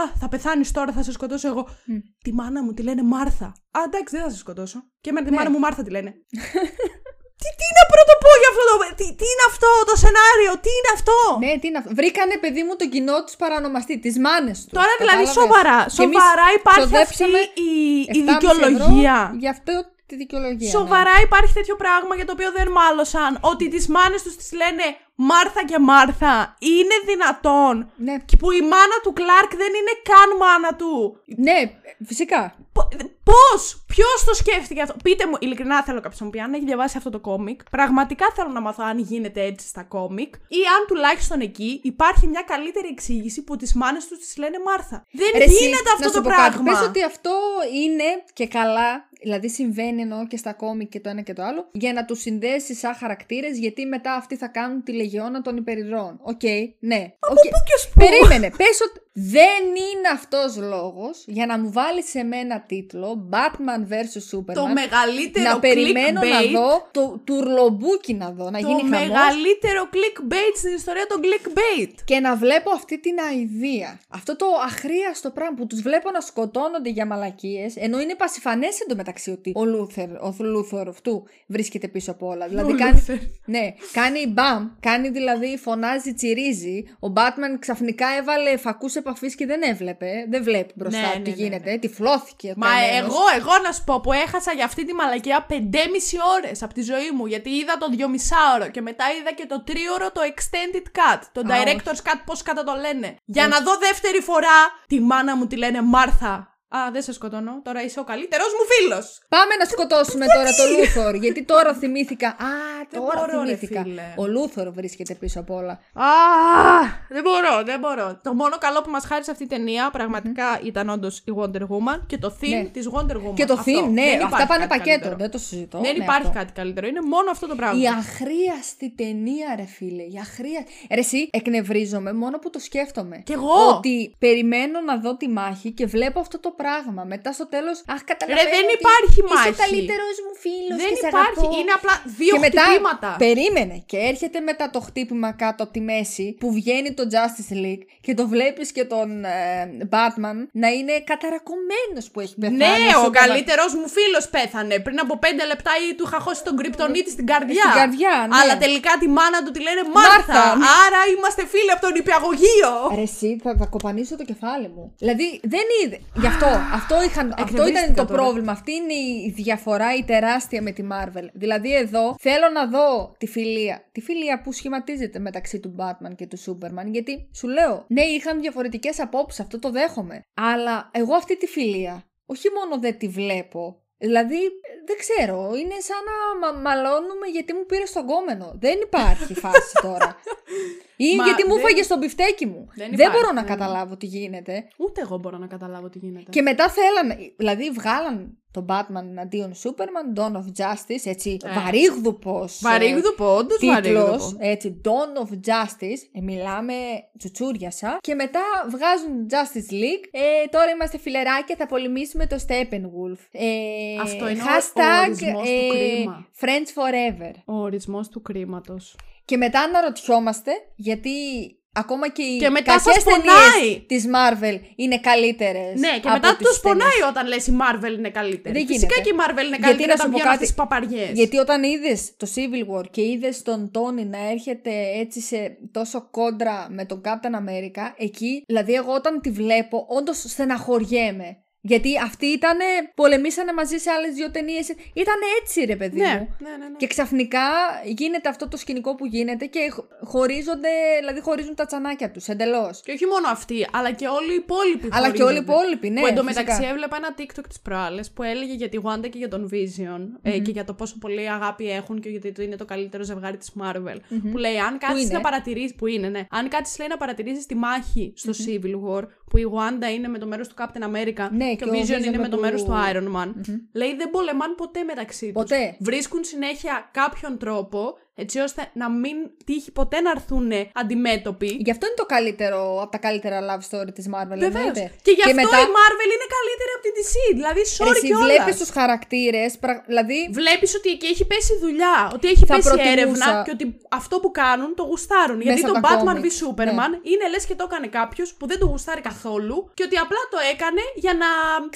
Speaker 4: Α, θα πεθάνεις τώρα, θα σε σκοτώσω εγώ. Mm. Τη μάνα μου τη λένε Μάρθα. Α, εντάξει, δεν θα σε σκοτώσω. Και με τη ναι. μάνα μου Μάρθα τη λένε. Τι, τι να πρώτο πω για αυτό το. Τι, τι είναι αυτό το σενάριο, τι είναι αυτό.
Speaker 3: Ναι, τι είναι αυτό. Βρήκανε παιδί μου τον κοινό τους παρανομαστή, τις μάνες τους.
Speaker 4: Τώρα δηλαδή σοβαρά. Σοβαρά υπάρχει αυτή η, η δικαιολογία. Γι' αυτό τη δικαιολογία. Σοβαρά ναι. υπάρχει τέτοιο πράγμα για το οποίο δεν μάλωσαν. Ότι ναι. τις μάνες τους τις λένε Μάρθα και Μάρθα, είναι δυνατόν
Speaker 3: ναι.
Speaker 4: που η μάνα του Κλάρκ δεν είναι καν μάνα του.
Speaker 3: Ναι, φυσικά.
Speaker 4: Πώς, ποιος το σκέφτηκε αυτό. Πείτε μου, ειλικρινά θέλω κάποιος να μου πει αν έχει διαβάσει αυτό το κόμικ. Πραγματικά θέλω να μάθω αν γίνεται έτσι στα κόμικ ή αν τουλάχιστον εκεί υπάρχει μια καλύτερη εξήγηση που τις μάνες τους τις λένε Μάρθα. Δεν Ρε γίνεται αυτό το πράγμα. Πες
Speaker 3: ότι αυτό είναι και καλά, δηλαδή συμβαίνει εννοώ και στα κόμικ και το ένα και το άλλο, για να τους συνδέσεις σαν χαρακτήρες, γιατί μετά αυτοί θα κάνουν τη αιγαιώνα των υπερηρών. Οκ, okay,
Speaker 4: ναι. Από okay. πού και ως
Speaker 3: πού. Περίμενε. Πες ότι. Δεν είναι αυτός λόγος για να μου βάλεις σε μένα τίτλο Batman vs Superman.
Speaker 4: Το μεγαλύτερο Να περιμένω
Speaker 3: clickbait, να δω το τουρλομπούκι να δω, να το
Speaker 4: γίνει χαμός. μεγαλύτερο clickbait στην ιστορία των clickbait. Και να βλέπω αυτή την αηδία. Αυτό το αχρίαστο πράγμα που τους βλέπω να σκοτώνονται για μαλακίες, ενώ είναι πασιφανές εντωμεταξύ ότι ο Λούθερ, ο Λούθερ αυτού βρίσκεται πίσω από όλα. Δηλαδή ο κάνει, ναι, κάνει μπαμ, κάνει δηλαδή φωνάζει, τσιρίζει. Ο Batman ξαφνικά έβαλε φακούς επαφής και δεν έβλεπε. Δεν βλέπει μπροστά ναι, τι ναι, ναι, γίνεται. Ναι, Τυφλώθηκε. Μα εγώ, εγώ να σου πω που έχασα για αυτή τη μαλακία 5,5 ώρε από τη ζωή μου. Γιατί είδα το 2,5ωρο και μετά είδα και το 3ωρο το extended cut. Το director's cut, πώς κατά το λένε. Για να δω δεύτερη φορά τη μάνα μου τη λένε Μάρθα. Α, δεν σε σκοτώνω. Τώρα είσαι ο καλύτερος μου φίλος. Πάμε να σκοτώσουμε τώρα το Λούθορ. γιατί τώρα θυμήθηκα. Α, τώρα θυμήθηκα. ο Λούθορ βρίσκεται πίσω από όλα. Α, δεν μπορώ, δεν μπορώ. Το μόνο καλό που μας χάρισε αυτή η ταινία πραγματικά ήταν όντως η Wonder Woman και το theme ναι. της Wonder Woman. Και το αυτό. ναι, δεν αυτά πάνε πακέτο. Καλύτερο. Δεν το συζητώ. Δεν ναι, υπάρχει κάτι καλύτερο. Είναι μόνο αυτό το πράγμα. Η αχρίαστη ταινία, ρε φίλε. Η αχρία... Ρε, εσύ εκνευρίζομαι μόνο που το σκέφτομαι. Κι εγώ. Ότι περιμένω να δω τη μάχη και βλέπω αυτό το πράγμα. Μετά στο τέλος, Αχ, καταλαβαίνω. Ρε, δεν υπάρχει είσαι μάχη. Είσαι ο καλύτερος μου φίλος. Δεν υπάρχει. είναι απλά δύο και χτυπήματα. Μετά, περίμενε. Και έρχεται μετά το χτύπημα κάτω από τη μέση που βγαίνει το Justice League και το βλέπεις και τον ε, Batman να είναι καταρακωμένος που έχει ναι, πεθάνει. Ναι, ο καλύτερος μου φίλος πέθανε. Πριν από πέντε λεπτά ή του είχα χώσει τον κρυπτονίτη στην καρδιά. Στην καρδιά, ναι. Αλλά τελικά τη μάνα του τη λένε Μάρθα. Άρα είμαστε φίλοι από τον υπηαγωγείο. Ρε, εσύ θα, θα κοπανίσω το κεφάλι μου. Δηλαδή δεν είδε. Γι' αυτό αυτό, είχαν, αυτό ήταν το πρόβλημα. Αυτή είναι η διαφορά η τεράστια με τη Marvel. Δηλαδή εδώ θέλω να δω τη φιλία. Τη φιλία που σχηματίζεται μεταξύ του Batman και του Superman. Γιατί σου λέω, ναι, είχαν διαφορετικές απόψεις, αυτό το δέχομαι. Αλλά εγώ αυτή τη φιλία όχι μόνο δεν τη βλέπω, Δηλαδή, δεν ξέρω, είναι σαν να μαλώνουμε γιατί μου πήρε τον κόμενο. Δεν υπάρχει φάση τώρα. Ή γιατί μου δεν... φάγες το μπιφτέκι μου. Δεν, μπορώ να καταλάβω τι γίνεται. Ούτε εγώ μπορώ να καταλάβω τι γίνεται. Και μετά θέλανε, δηλαδή βγάλαν τον Batman εναντίον Superman, Dawn of Justice, έτσι, ε. ε βαρύγδουπο. Βαρύγδουπο, όντω βαρύγδουπο. Έτσι, Dawn of Justice, ε, μιλάμε τσουτσούριασα. Και μετά βγάζουν Justice League. Ε, τώρα είμαστε φιλεράκια, θα πολεμήσουμε το Steppenwolf. Ε, Αυτό είναι hashtag, ο ορισμός ε, του κρίμα. Friends Forever. Ο ορισμός του κρίματος. Και μετά αναρωτιόμαστε γιατί ακόμα και οι και μετά της Marvel είναι καλύτερες. Ναι, και μετά τους πονάει όταν λες η Marvel είναι καλύτερη. Δεν Φυσικά και η Marvel είναι καλύτερη γιατί όταν βγαίνουν παπαριές. Γιατί όταν είδες το Civil War και είδες τον Τόνι να έρχεται έτσι σε τόσο κόντρα με τον Captain America, εκεί, δηλαδή εγώ όταν τη βλέπω, όντως στεναχωριέμαι. Γιατί αυτοί ήτανε, πολεμήσανε μαζί σε άλλες δύο ταινίες. Ήταν έτσι, ρε παιδί ναι, μου. Ναι, ναι, ναι. Και ξαφνικά γίνεται αυτό το σκηνικό που γίνεται και χωρίζονται, δηλαδή χωρίζουν τα τσανάκια τους εντελώς. Και όχι μόνο αυτοί, αλλά και όλοι οι υπόλοιποι. Αλλά και όλοι οι υπόλοιποι, ναι. Που εντωμεταξύ έβλεπα ένα TikTok της προάλλες που έλεγε για τη Wanda και για τον Vision ε, και για το πόσο πολύ αγάπη έχουν και γιατί είναι το καλύτερο ζευγάρι της Marvel. Που λέει, αν κάτσει να παρατηρήσεις. Που είναι, ναι. Αν κάτσεις, λέει, να παρατηρήσεις τη μάχη στο mm Civil War, που η Wanda είναι με το μέρος του Captain America ναι, και, και ο Vision είναι με το, το μέρος του Iron Man. Λέει δεν πολεμάν ποτέ μεταξύ τους. Βρίσκουν συνέχεια κάποιον τρόπο έτσι ώστε να μην τύχει ποτέ να έρθουν αντιμέτωποι. Γι' αυτό είναι το καλύτερο από τα καλύτερα love story της Marvel. Βεβαίως. Και γι' αυτό η Marvel είναι καλύτερη από την DC. Δηλαδή, sorry και όλα. Βλέπεις τους χαρακτήρες. Δηλαδή... Βλέπεις ότι εκεί έχει πέσει δουλειά, ότι έχει πέσει προτιμούσα... έρευνα και ότι αυτό που κάνουν το γουστάρουν. γιατί το Batman comics. v Superman ναι. είναι λες και το έκανε κάποιος που δεν το γουστάρει καθόλου και ότι απλά το έκανε για να.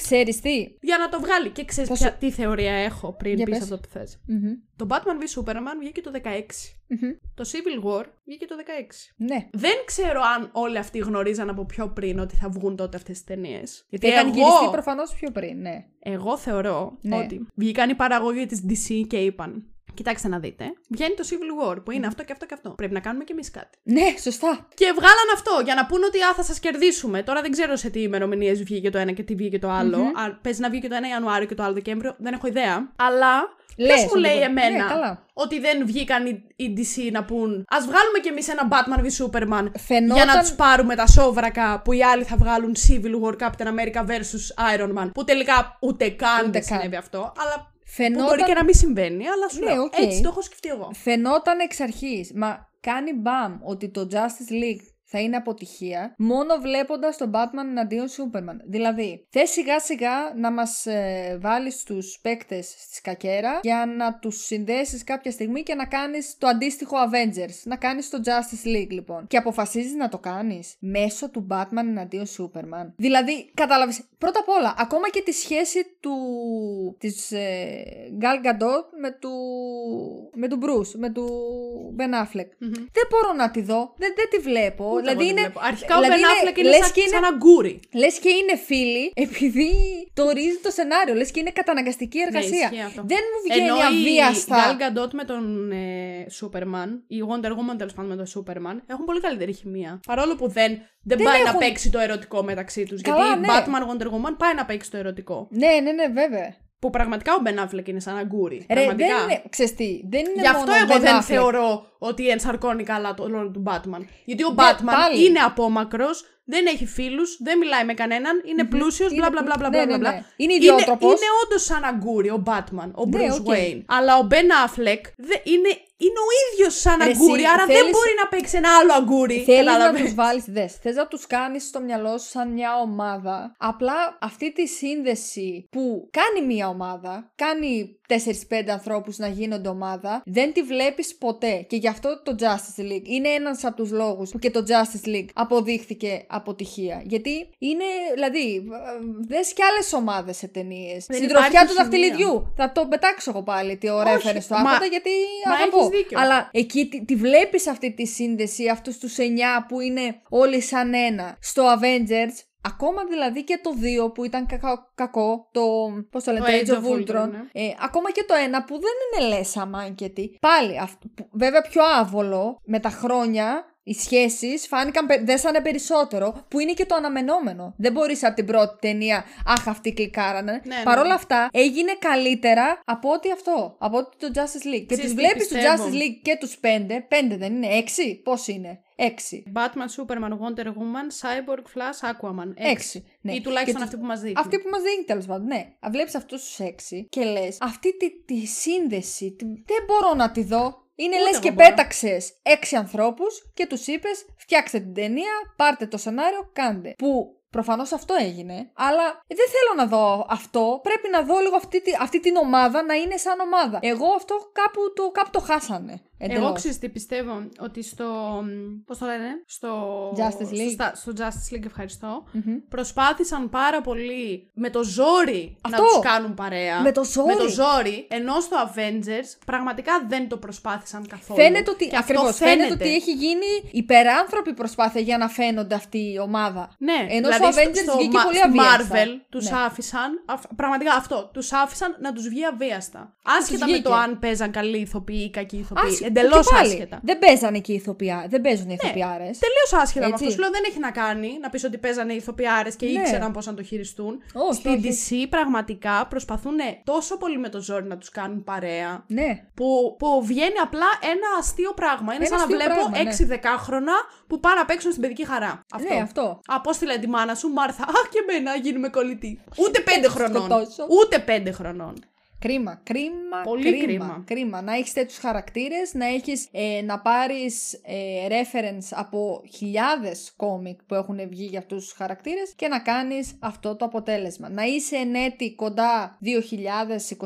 Speaker 4: Ξέρεις τι. Για να το βγάλει. Και ξέρεις τι θεωρία έχω πριν πει αυτό που θες. Το Batman v Superman βγήκε το 16. Το Civil War βγήκε το 16. Ναι. Δεν ξέρω αν όλοι αυτοί γνωρίζαν από πιο πριν ότι θα βγουν τότε αυτές τις ταινίες. Γιατί είχαν εγώ... γυριστεί προφανώς πιο πριν, ναι. Εγώ θεωρώ ναι. ότι βγήκαν οι παραγωγοί της DC και είπαν. Κοιτάξτε να δείτε. Βγαίνει το Civil War που είναι mm. αυτό και αυτό και αυτό. Πρέπει να κάνουμε κι εμείς κάτι. Ναι, σωστά. Και βγάλαν αυτό για να πούνε ότι α, θα σας κερδίσουμε. Τώρα δεν ξέρω σε τι ημερομηνίες βγήκε το ένα και τι βγήκε το άλλο. Mm-hmm. να βγει και το ένα Ιανουάριο και το άλλο Δεκέμβριο. Δεν έχω ιδέα. Αλλά Ποιος μου λέει εμένα ναι, ότι δεν βγήκαν οι, DC να πούν Ας βγάλουμε κι εμείς ένα Batman v Superman για να τους πάρουμε τα σόβρακα που οι άλλοι θα βγάλουν Civil War Captain America vs Iron Man. Που τελικά ούτε καν δεν συνέβη αυτό, αλλά Φαινόταν... Που μπορεί και να μην συμβαίνει, αλλά σου ναι, λέω. okay. Έτσι το έχω σκεφτεί εγώ. Φαινόταν εξ αρχής. Μα κάνει μπαμ ότι το Justice League θα είναι αποτυχία μόνο βλέποντας τον Batman εναντίον Superman. Δηλαδή, θες σιγά σιγά να μας ε, βάλεις τους παίκτες στη σκακέρα για να τους συνδέσεις κάποια στιγμή και να κάνεις το αντίστοιχο Avengers. Να κάνεις το Justice League, λοιπόν. Και αποφασίζεις να το κάνεις μέσω του Batman εναντίον Superman. Δηλαδή, κατάλαβες. Πρώτα απ' όλα, ακόμα και τη σχέση του. της ε, Gal Gadot με του. με του Bruce. Με του Ben Δεν μπορώ να τη δω. Δεν, δεν τη βλέπω. Ούτε δηλαδή είναι. Αρχικά ο Μπενάφλεκ δηλαδή είναι, σαν, και είναι σαν αγκούρι. Λες και είναι φίλοι, επειδή το ορίζει το σενάριο. Λες και είναι καταναγκαστική ναι, εργασία. δεν μου βγαίνει Ενώ αβίαστα. Η Gal με τον ε, η Wonder Woman τέλος πάντων με τον Superman, έχουν πολύ καλύτερη χημεία. Παρόλο που δεν, δεν, δεν πάει να παίξει το ερωτικό μεταξύ τους. Γιατί ναι. Batman Wonder Woman πάει να παίξει το ερωτικό. Ναι, ναι, ναι, βέβαια. Που πραγματικά ο Μπενάφλεκ είναι σαν αγκούρι. Ρε, δεν είναι. Ξέρεις τι, δεν είναι Γι' αυτό εγώ δεν θεωρώ ότι ενσαρκώνει καλά το ρόλο του Batman. Γιατί ο Batman πάλι. είναι απόμακρος, δεν έχει φίλους, δεν μιλάει με κανέναν, είναι mm-hmm. πλούσιο, μπλα μπλα μπλα μπλα. Ναι, ναι, ναι. Είναι ιδιότροπος. Είναι, είναι όντως σαν αγκούρι ο Batman, ο Bruce ναι, okay. Αλλά ο Ben Affleck είναι είναι ο ίδιος σαν Ρε αγκούρι, εσύ, άρα θέλεις... δεν μπορεί να παίξει ένα άλλο αγκούρι. Θέλεις να τους βάλεις, δες. Θες να τους κάνεις στο μυαλό σου σαν μια ομάδα. Απλά αυτή τη σύνδεση που κάνει μια ομάδα, κάνει 4-5 ανθρώπους να γίνονται ομάδα, δεν τη βλέπεις ποτέ. Και γι' αυτό το Justice League είναι ένας από τους λόγους που και το Justice League αποδείχθηκε αποτυχία. Γιατί είναι, δηλαδή, δες και άλλες ομάδες σε ταινίες. Συντροφιά του δαχτυλιδιού. Θα το πετάξω εγώ πάλι τι ωραία φέρνει στο άγχο, γιατί αγαπώ. Αλλά εκεί τη, τη βλέπεις αυτή τη σύνδεση, αυτούς τους 9 που είναι όλοι σαν ένα. Στο Avengers, Ακόμα δηλαδή και το 2 που ήταν κακό, κακό το. Πώς το λένε, το Age of Ultron. Ναι. Ε, ακόμα και το 1 που δεν είναι λες τι Πάλι, αυ, βέβαια πιο άβολο με τα χρόνια, οι σχέσεις φάνηκαν, δέσανε περισσότερο, που είναι και το αναμενόμενο. Δεν μπορείς από την πρώτη ταινία, Αχ, αυτοί κλικάρανε. Ναι, ναι. Παρ' όλα αυτά, έγινε καλύτερα από ό,τι αυτό. Από ό,τι το Justice League. Και του βλέπει το Justice League και τους πέντε. Πέντε δεν είναι, έξι. Πώς είναι. έξι. Batman, Superman, Wonder Woman, Cyborg, Flash, Aquaman. έξι. ναι. Ή τουλάχιστον αυτή που μας δείχνει. Αυτή που μας δείχνει τέλος πάντων, ναι. Βλέπεις αυτούς τους έξι και λες αυτή τη, τη σύνδεση, δεν μπορώ να τη δω. Είναι λε και πέταξες έξι ανθρώπους και τους είπες: Φτιάξτε την ταινία, πάρτε το σενάριο, κάντε. Που προφανώς αυτό έγινε, αλλά δεν θέλω να δω αυτό. Πρέπει να δω λίγο αυτή, αυτή την ομάδα να είναι σαν ομάδα. Εγώ αυτό κάπου το, κάπου το χάσανε. Εντελώς. Εγώ ξέρω τι πιστεύω, ότι στο, Πώς το λένε, στο Justice League, στο, στο Justice League ευχαριστω προσπάθησαν πάρα πολύ με το ζόρι να τους κάνουν παρέα. Με το ζόρι. Με το ζόρι, ενώ στο Avengers πραγματικά δεν το προσπάθησαν καθόλου. Φαίνεται ότι, και φαίνεται. ότι έχει γίνει υπεράνθρωπη προσπάθεια για να φαίνονται αυτή η ομάδα. Ναι, ενώ δηλαδή στο Avengers στο βγήκε πολύ αβίαστα. Marvel Τους ναι. άφησαν, πραγματικά αυτό, τους άφησαν να τους βγει αβίαστα. Άσχετα με το αν παίζαν καλή ηθοποιοί ή κακή ηθοποιοί εντελώ άσχετα. Δεν παίζανε και οι Δεν παίζουν οι ηθοποιάρε. Ναι, Τελείως άσχετα Έτσι. με αυτό. Σου λέω δεν έχει να κάνει να πεις ότι παίζανε οι ηθοποιάρες και ναι. ήξεραν πώς να το χειριστούν. Όχι, Στην DC πραγματικά προσπαθούν τόσο πολύ με το ζόρι να τους κάνουν παρέα. Ναι. Που, που βγαίνει απλά ένα αστείο πράγμα. Είναι σαν να βλέπω 6-10χρονα ναι. που πάνε να παίξουν στην παιδική χαρά. Ναι, αυτό. Ναι, αυτό. Απόστειλε τη μάνα σου, Μάρθα. Αχ και εμένα γίνουμε κολλητή. Ούτε πέντε χρονών. Ούτε πέντε χρονών. Κρίμα, κρίμα, Πολύ κρίμα, κρίμα. Να έχεις τέτοιους χαρακτήρες, να, έχεις, ε, να πάρεις ε, reference από χιλιάδες κόμικ που έχουν βγει για αυτούς τους χαρακτήρες και να κάνεις αυτό το αποτέλεσμα. Να είσαι έτη κοντά 2021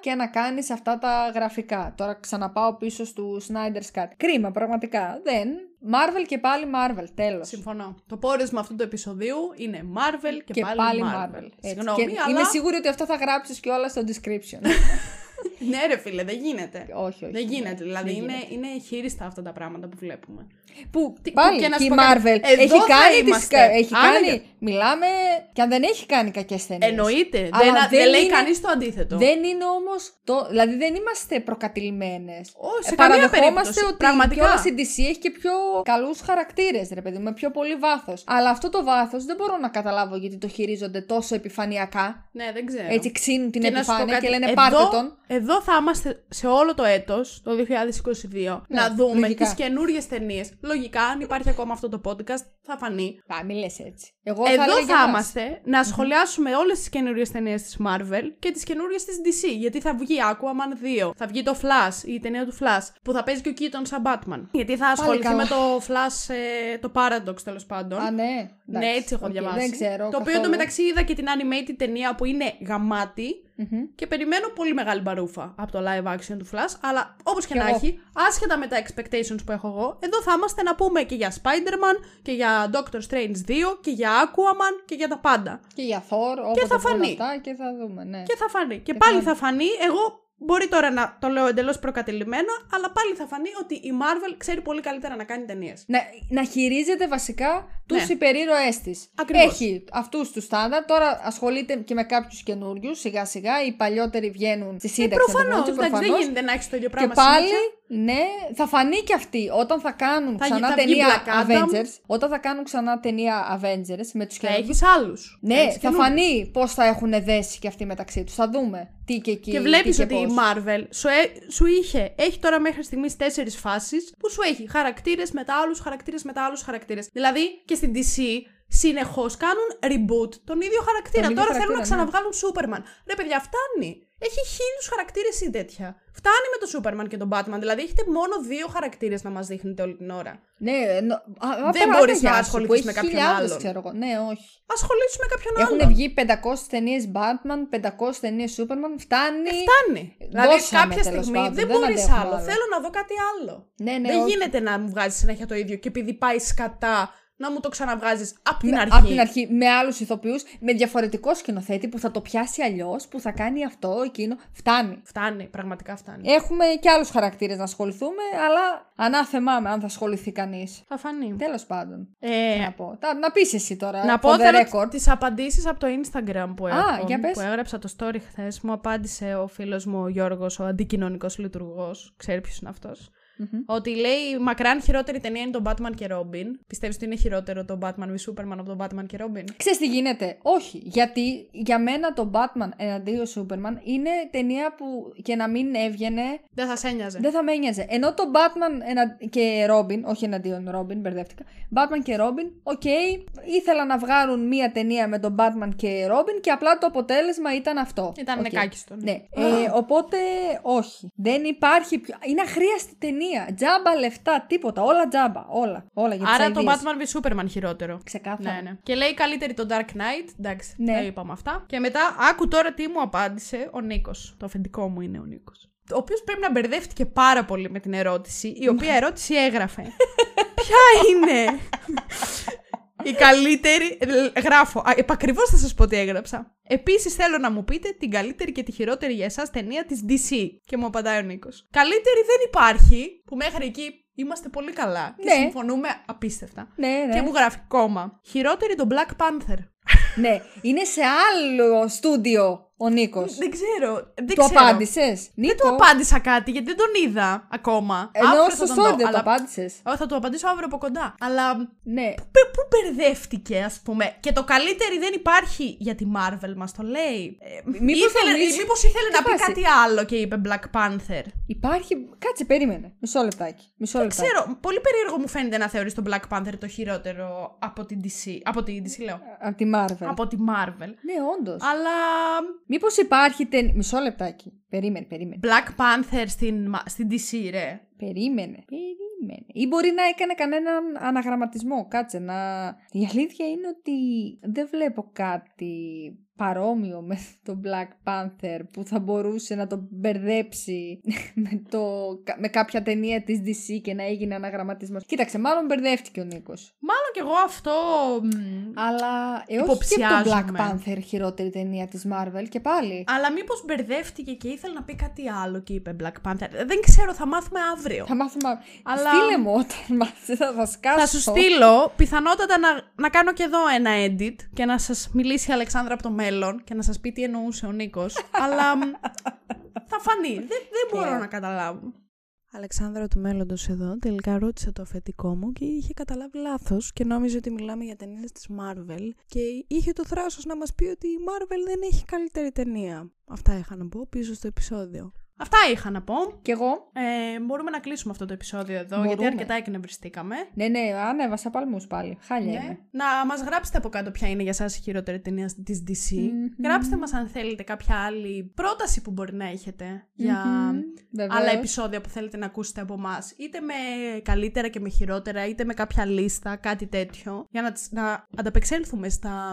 Speaker 4: και να κάνεις αυτά τα γραφικά. Τώρα ξαναπάω πίσω στους Snyder's Cut. Κρίμα, πραγματικά. Δεν, Marvel και πάλι Marvel, Τέλος. Συμφωνώ. Το πόρισμα αυτού του επεισοδίου είναι Marvel και, και πάλι, πάλι Marvel. Marvel. Συγγνώμη, αλλά... Είμαι σίγουρη ότι αυτό θα γράψεις και όλα στο description. ναι, ρε φίλε, δεν γίνεται. Όχι, όχι. Δεν ναι. γίνεται. Δηλαδή είναι, είναι χείριστα αυτά τα πράγματα που βλέπουμε. Που, πάλι και, η Marvel έχει κάνει. Τις, έχει κάνει μιλάμε. Και αν δεν έχει κάνει κακές ταινίες. Εννοείται. δεν, δεν, λέει κανείς το αντίθετο. Δεν είναι όμως. Δηλαδή δεν είμαστε προκατηλημένες. Όχι, ε, Παραδεχόμαστε ότι πραγματικά. η DC έχει και πιο καλούς χαρακτήρες, ρε παιδί με πιο πολύ βάθος. Αλλά αυτό το βάθος δεν μπορώ να καταλάβω γιατί το χειρίζονται τόσο επιφανειακά. Ναι, δεν ξέρω. Έτσι ξύνουν την επιφάνεια και λένε πάρτε τον εδώ θα είμαστε σε όλο το έτος, το 2022, ναι, να δούμε τις καινούριες ταινίες. Λογικά, αν υπάρχει ακόμα αυτό το podcast, θα φανεί. Πάμε, λες έτσι. Εγώ θα εδώ θα είμαστε να σχολιάσουμε όλες τις καινούριες ταινίες της Marvel και τις καινούριες της DC, γιατί θα βγει Aquaman 2, θα βγει το Flash, η ταινία του Flash, που θα παίζει και ο Keaton σαν Batman. Γιατί θα ασχοληθεί με το Flash, ε, το Paradox τέλος πάντων. Α, ναι. ναι, έτσι έχω okay, διαβάσει. Δεν ξέρω, το οποίο το είδα και την animated ταινία που είναι γαμάτι. Mm-hmm. Και περιμένω πολύ μεγάλη μπαρούφα από το live action του Flash. Αλλά όπως και, να έχει, άσχετα με τα expectations που έχω εγώ, εδώ θα είμαστε να πούμε και για Spider-Man και για Doctor Strange 2 και για Aquaman και για τα πάντα. Και για Thor, και θα φανεί. Αυτά, και θα δούμε, ναι. Και θα φανεί. Και, πάλι θα... θα φανεί. Εγώ Μπορεί τώρα να το λέω εντελώς προκατελημένο, αλλά πάλι θα φανεί ότι η Marvel ξέρει πολύ καλύτερα να κάνει ταινίες. Να, να χειρίζεται βασικά τους ναι. υπερήρωές της. Έχει αυτούς τους στάνταρ, τώρα ασχολείται και με κάποιους καινούριους σιγά σιγά. Οι παλιότεροι βγαίνουν στη ε, σύνταξη. Ε, Προφανώ. Δεν γίνεται να έχεις το ίδιο πράγμα. Και πάλι ναι, θα φανεί και αυτή όταν θα κάνουν θα, ξανά ταινία Avengers. Όταν θα κάνουν ξανά ταινία Avengers με τους Θα έχεις άλλους. Ναι, θα φανεί πώς θα έχουν δέσει και αυτοί μεταξύ τους. Θα δούμε τι και εκεί. Και βλέπεις ότι η Marvel σου, ε, είχε. Έχει τώρα μέχρι στιγμής τέσσερις φάσεις που σου έχει χαρακτήρες μετά άλλους χαρακτήρες μετά άλλους χαρακτήρες. Δηλαδή και στην DC συνεχώς κάνουν reboot τον ίδιο χαρακτήρα. τώρα θέλουν να ναι. ξαναβγάλουν Superman. Ρε παιδιά, φτάνει έχει χίλιους χαρακτήρες ή τέτοια. Φτάνει με το Σούπερμαν και τον Batman, Δηλαδή, έχετε μόνο δύο χαρακτήρες να μας δείχνετε όλη την ώρα. Ναι, ε, νο... δεν μπορεί να ασχοληθεί με κάποιον άλλον. Ξέρω εγώ. Ναι, όχι. Ασχολήσου με κάποιον άλλον. Έχουν βγει 500 ταινίε Batman, 500 ταινίε Superman. Φτάνει. Ε, φτάνει. Δηλαδή, κάποια στιγμή πάντων, δεν, δεν μπορείς άλλο. Θέλω να δω κάτι άλλο. Ναι, ναι, δεν όχι. γίνεται να μου βγάζει συνέχεια το ίδιο και επειδή πάει σκατά να μου το ξαναβγάζεις από την αρχή. Από την αρχή, με άλλους ηθοποιούς, με διαφορετικό σκηνοθέτη που θα το πιάσει αλλιώς, που θα κάνει αυτό, εκείνο. Φτάνει. Φτάνει, πραγματικά φτάνει. Έχουμε και άλλους χαρακτήρες να ασχοληθούμε, αλλά ανάθεμά αν θα ασχοληθεί κανείς. Θα φανεί. Τέλος πάντων. Ε... Να πω. να πεις εσύ τώρα. Να πω θέλω τις απαντήσεις από το Instagram που, έχω, που έγραψα το story χθες. Μου απάντησε ο φίλος μου ο Γιώργος, ο αντικοινωνικός λειτουργός. Ξέρεις ποιος είναι αυτός. Mm-hmm. Ότι λέει μακράν χειρότερη ταινία είναι το Batman και Robin. Πιστεύεις ότι είναι χειρότερο το Batman με Superman από το Batman και Robin. Ξέρεις τι γίνεται. Όχι. Γιατί για μένα το Batman εναντίον Superman είναι ταινία που και να μην έβγαινε. Δεν θα σε Δεν θα με ένοιαζε. Ενώ το Batman και Robin, όχι εναντίον Robin, μπερδεύτηκα. Batman και Robin, οκ, okay, ήθελα να βγάλουν μία ταινία με τον Batman και Robin και απλά το αποτέλεσμα ήταν αυτό. Ήταν okay. νεκάκιστο. Ναι. ναι. Ε, οπότε, όχι. Δεν υπάρχει πιο... Είναι αχρίαστη ταινία Τζάμπα λεφτά, τίποτα. Όλα τζάμπα. Όλα. όλα για Άρα το Batman v Superman χειρότερο. Ξεκάθαρα. Ναι, ναι. Και λέει καλύτερη το Dark Knight. Εντάξει, ναι. τα είπαμε αυτά. Και μετά άκου τώρα τι μου απάντησε ο Νίκος. Το αφεντικό μου είναι ο Νίκος. Ο οποίος πρέπει να μπερδεύτηκε πάρα πολύ με την ερώτηση, η οποία ναι. ερώτηση έγραφε. Ποια είναι Η καλύτερη. Ε, γράφω. Επακριβώς θα σας πω τι έγραψα. Επίσης θέλω να μου πείτε την καλύτερη και τη χειρότερη για εσάς ταινία της DC. Και μου απαντάει ο Νίκος. Καλύτερη δεν υπάρχει, που μέχρι εκεί είμαστε πολύ καλά. Και ναι. συμφωνούμε απίστευτα. Ναι, ναι. Και μου γράφει κόμμα. Χειρότερη τον Black Panther. ναι, είναι σε άλλο στούντιο ο Νίκος. Δεν ξέρω. Δεν του απάντησες. Δεν του απάντησα κάτι γιατί δεν τον είδα ακόμα. Ενώ στο story δεν το απάντησε. Θα του απαντήσω αύριο από κοντά. Αλλά. Ναι. Πού μπερδεύτηκε, ας πούμε. Και το καλύτερο δεν υπάρχει για τη Marvel, μας το λέει. Ε, Μήπως ήθελε να πει κάτι άλλο και είπε Black Panther. Υπάρχει. Κάτσε, περίμενε. Μισό λεπτάκι. Μισό λεπτάκι. ξέρω. Πολύ περίεργο μου φαίνεται να θεωρείς τον Black Panther το χειρότερο από την DC. Από την DC, λέω. Από τη Marvel. Από τη Marvel. Ναι, όντως. Αλλά Μήπως υπάρχει Μισό λεπτάκι. Περίμενε, περίμενε. Black Panther στην, στην DC, ρε. Περίμενε. Περίμενε. Ή μπορεί να έκανε κανέναν αναγραμματισμό. Κάτσε να. Η αλήθεια είναι ότι δεν βλέπω κάτι παρόμοιο με τον Black Panther που θα μπορούσε να το μπερδέψει με, το, με κάποια ταινία της DC και να έγινε αναγραμματισμός. Κοίταξε, μάλλον μπερδεύτηκε ο Νίκος. Μάλλον κι εγώ αυτό Αλλά ε, όχι και το Black Panther χειρότερη ταινία της Marvel και πάλι. Αλλά μήπως μπερδεύτηκε και ήθελε να πει κάτι άλλο και είπε Black Panther. Δεν ξέρω, θα μάθουμε αύριο. Θα μάθουμε αύριο. Αλλά... Στείλε μου όταν μάθεις, θα, θα σκάσω. Θα σου στείλω, πιθανότατα να, να κάνω και εδώ ένα edit και να σας μιλήσει η Αλεξάνδρα από το μέλλον και να σας πει τι εννοούσε ο Νίκος, αλλά θα φανεί. Δεν, μπορώ να καταλάβω. Αλεξάνδρα του μέλλοντος εδώ τελικά ρώτησε το αφεντικό μου και είχε καταλάβει λάθος και νόμιζε ότι μιλάμε για ταινίες της Marvel και είχε το θράσος να μας πει ότι η Marvel δεν έχει καλύτερη ταινία. Αυτά είχα να πω πίσω στο επεισόδιο. Αυτά είχα να πω. Κι εγώ. Ε, μπορούμε να κλείσουμε αυτό το επεισόδιο εδώ, γιατί αρκετά εκνευριστήκαμε. Ναι, ναι, ανέβασα παλμούς πάλι. Χάλια. Ναι. Να μας γράψετε από κάτω ποια είναι για εσά η χειρότερη ταινία της DC. Γράψτε μας αν θέλετε κάποια άλλη πρόταση που μπορεί να έχετε για άλλα επεισόδια που θέλετε να ακούσετε από εμάς. Είτε με καλύτερα και με χειρότερα, είτε με κάποια λίστα, κάτι τέτοιο. Για να, να ανταπεξέλθουμε στα.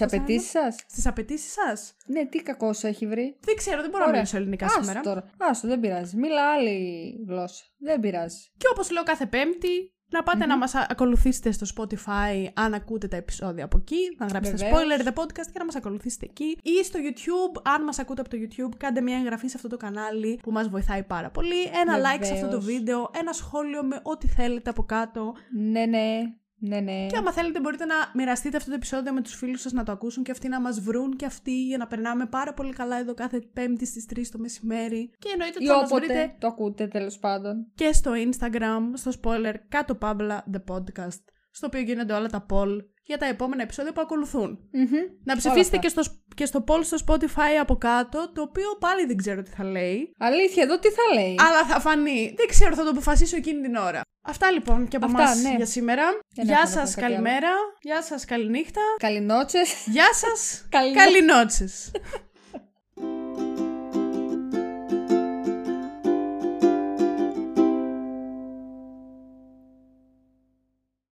Speaker 4: απαιτήσει σας. Στις απαιτήσεις σας. Ναι, τι κακό έχει βρει. Δεν ξέρω, δεν μπορώ Ωραία. να μιλήσω κανονικά Άστορα. σήμερα. Τώρα. δεν πειράζει. Μιλά άλλη γλώσσα. Δεν πειράζει. Και όπως λέω κάθε Πέμπτη, να πατε να μας ακολουθήσετε στο Spotify αν ακούτε τα επεισόδια από εκεί, να γράψετε Βεβαίως. spoiler the podcast και να μας ακολουθήσετε εκεί ή στο YouTube, αν μας ακούτε από το YouTube κάντε μια εγγραφή σε αυτό το κανάλι που μας βοηθάει πάρα πολύ, ένα like σε αυτό το βίντεο, ένα σχόλιο με ό,τι θέλετε από κάτω. Ναι, ναι. Ναι, ναι. Και άμα θέλετε, μπορείτε να μοιραστείτε αυτό το επεισόδιο με τους φίλους σας να το ακούσουν και αυτοί να μας βρουν και αυτοί για να περνάμε πάρα πολύ καλά εδώ κάθε Πέμπτη στις 3 το μεσημέρι. Και εννοείται ότι όποτε βρείτε το ακούτε τέλος πάντων. Και στο Instagram, στο spoiler κάτω παύλα The Podcast, στο οποίο γίνονται όλα τα poll για τα επόμενα επεισόδια που ακολουθουν mm Να ψηφίσετε και στο, και στο poll στο Spotify από κάτω, το οποίο πάλι δεν ξέρω τι θα λέει. Αλήθεια, εδώ τι θα λέει. Αλλά θα φανεί. Δεν ξέρω, θα το αποφασίσω εκείνη την ώρα. Αυτά λοιπόν και από εμά ναι. για σήμερα. γεια σα, καλημέρα. Γεια σας, καληνύχτα. Καληνότσες. Γεια σας, καληνότσε.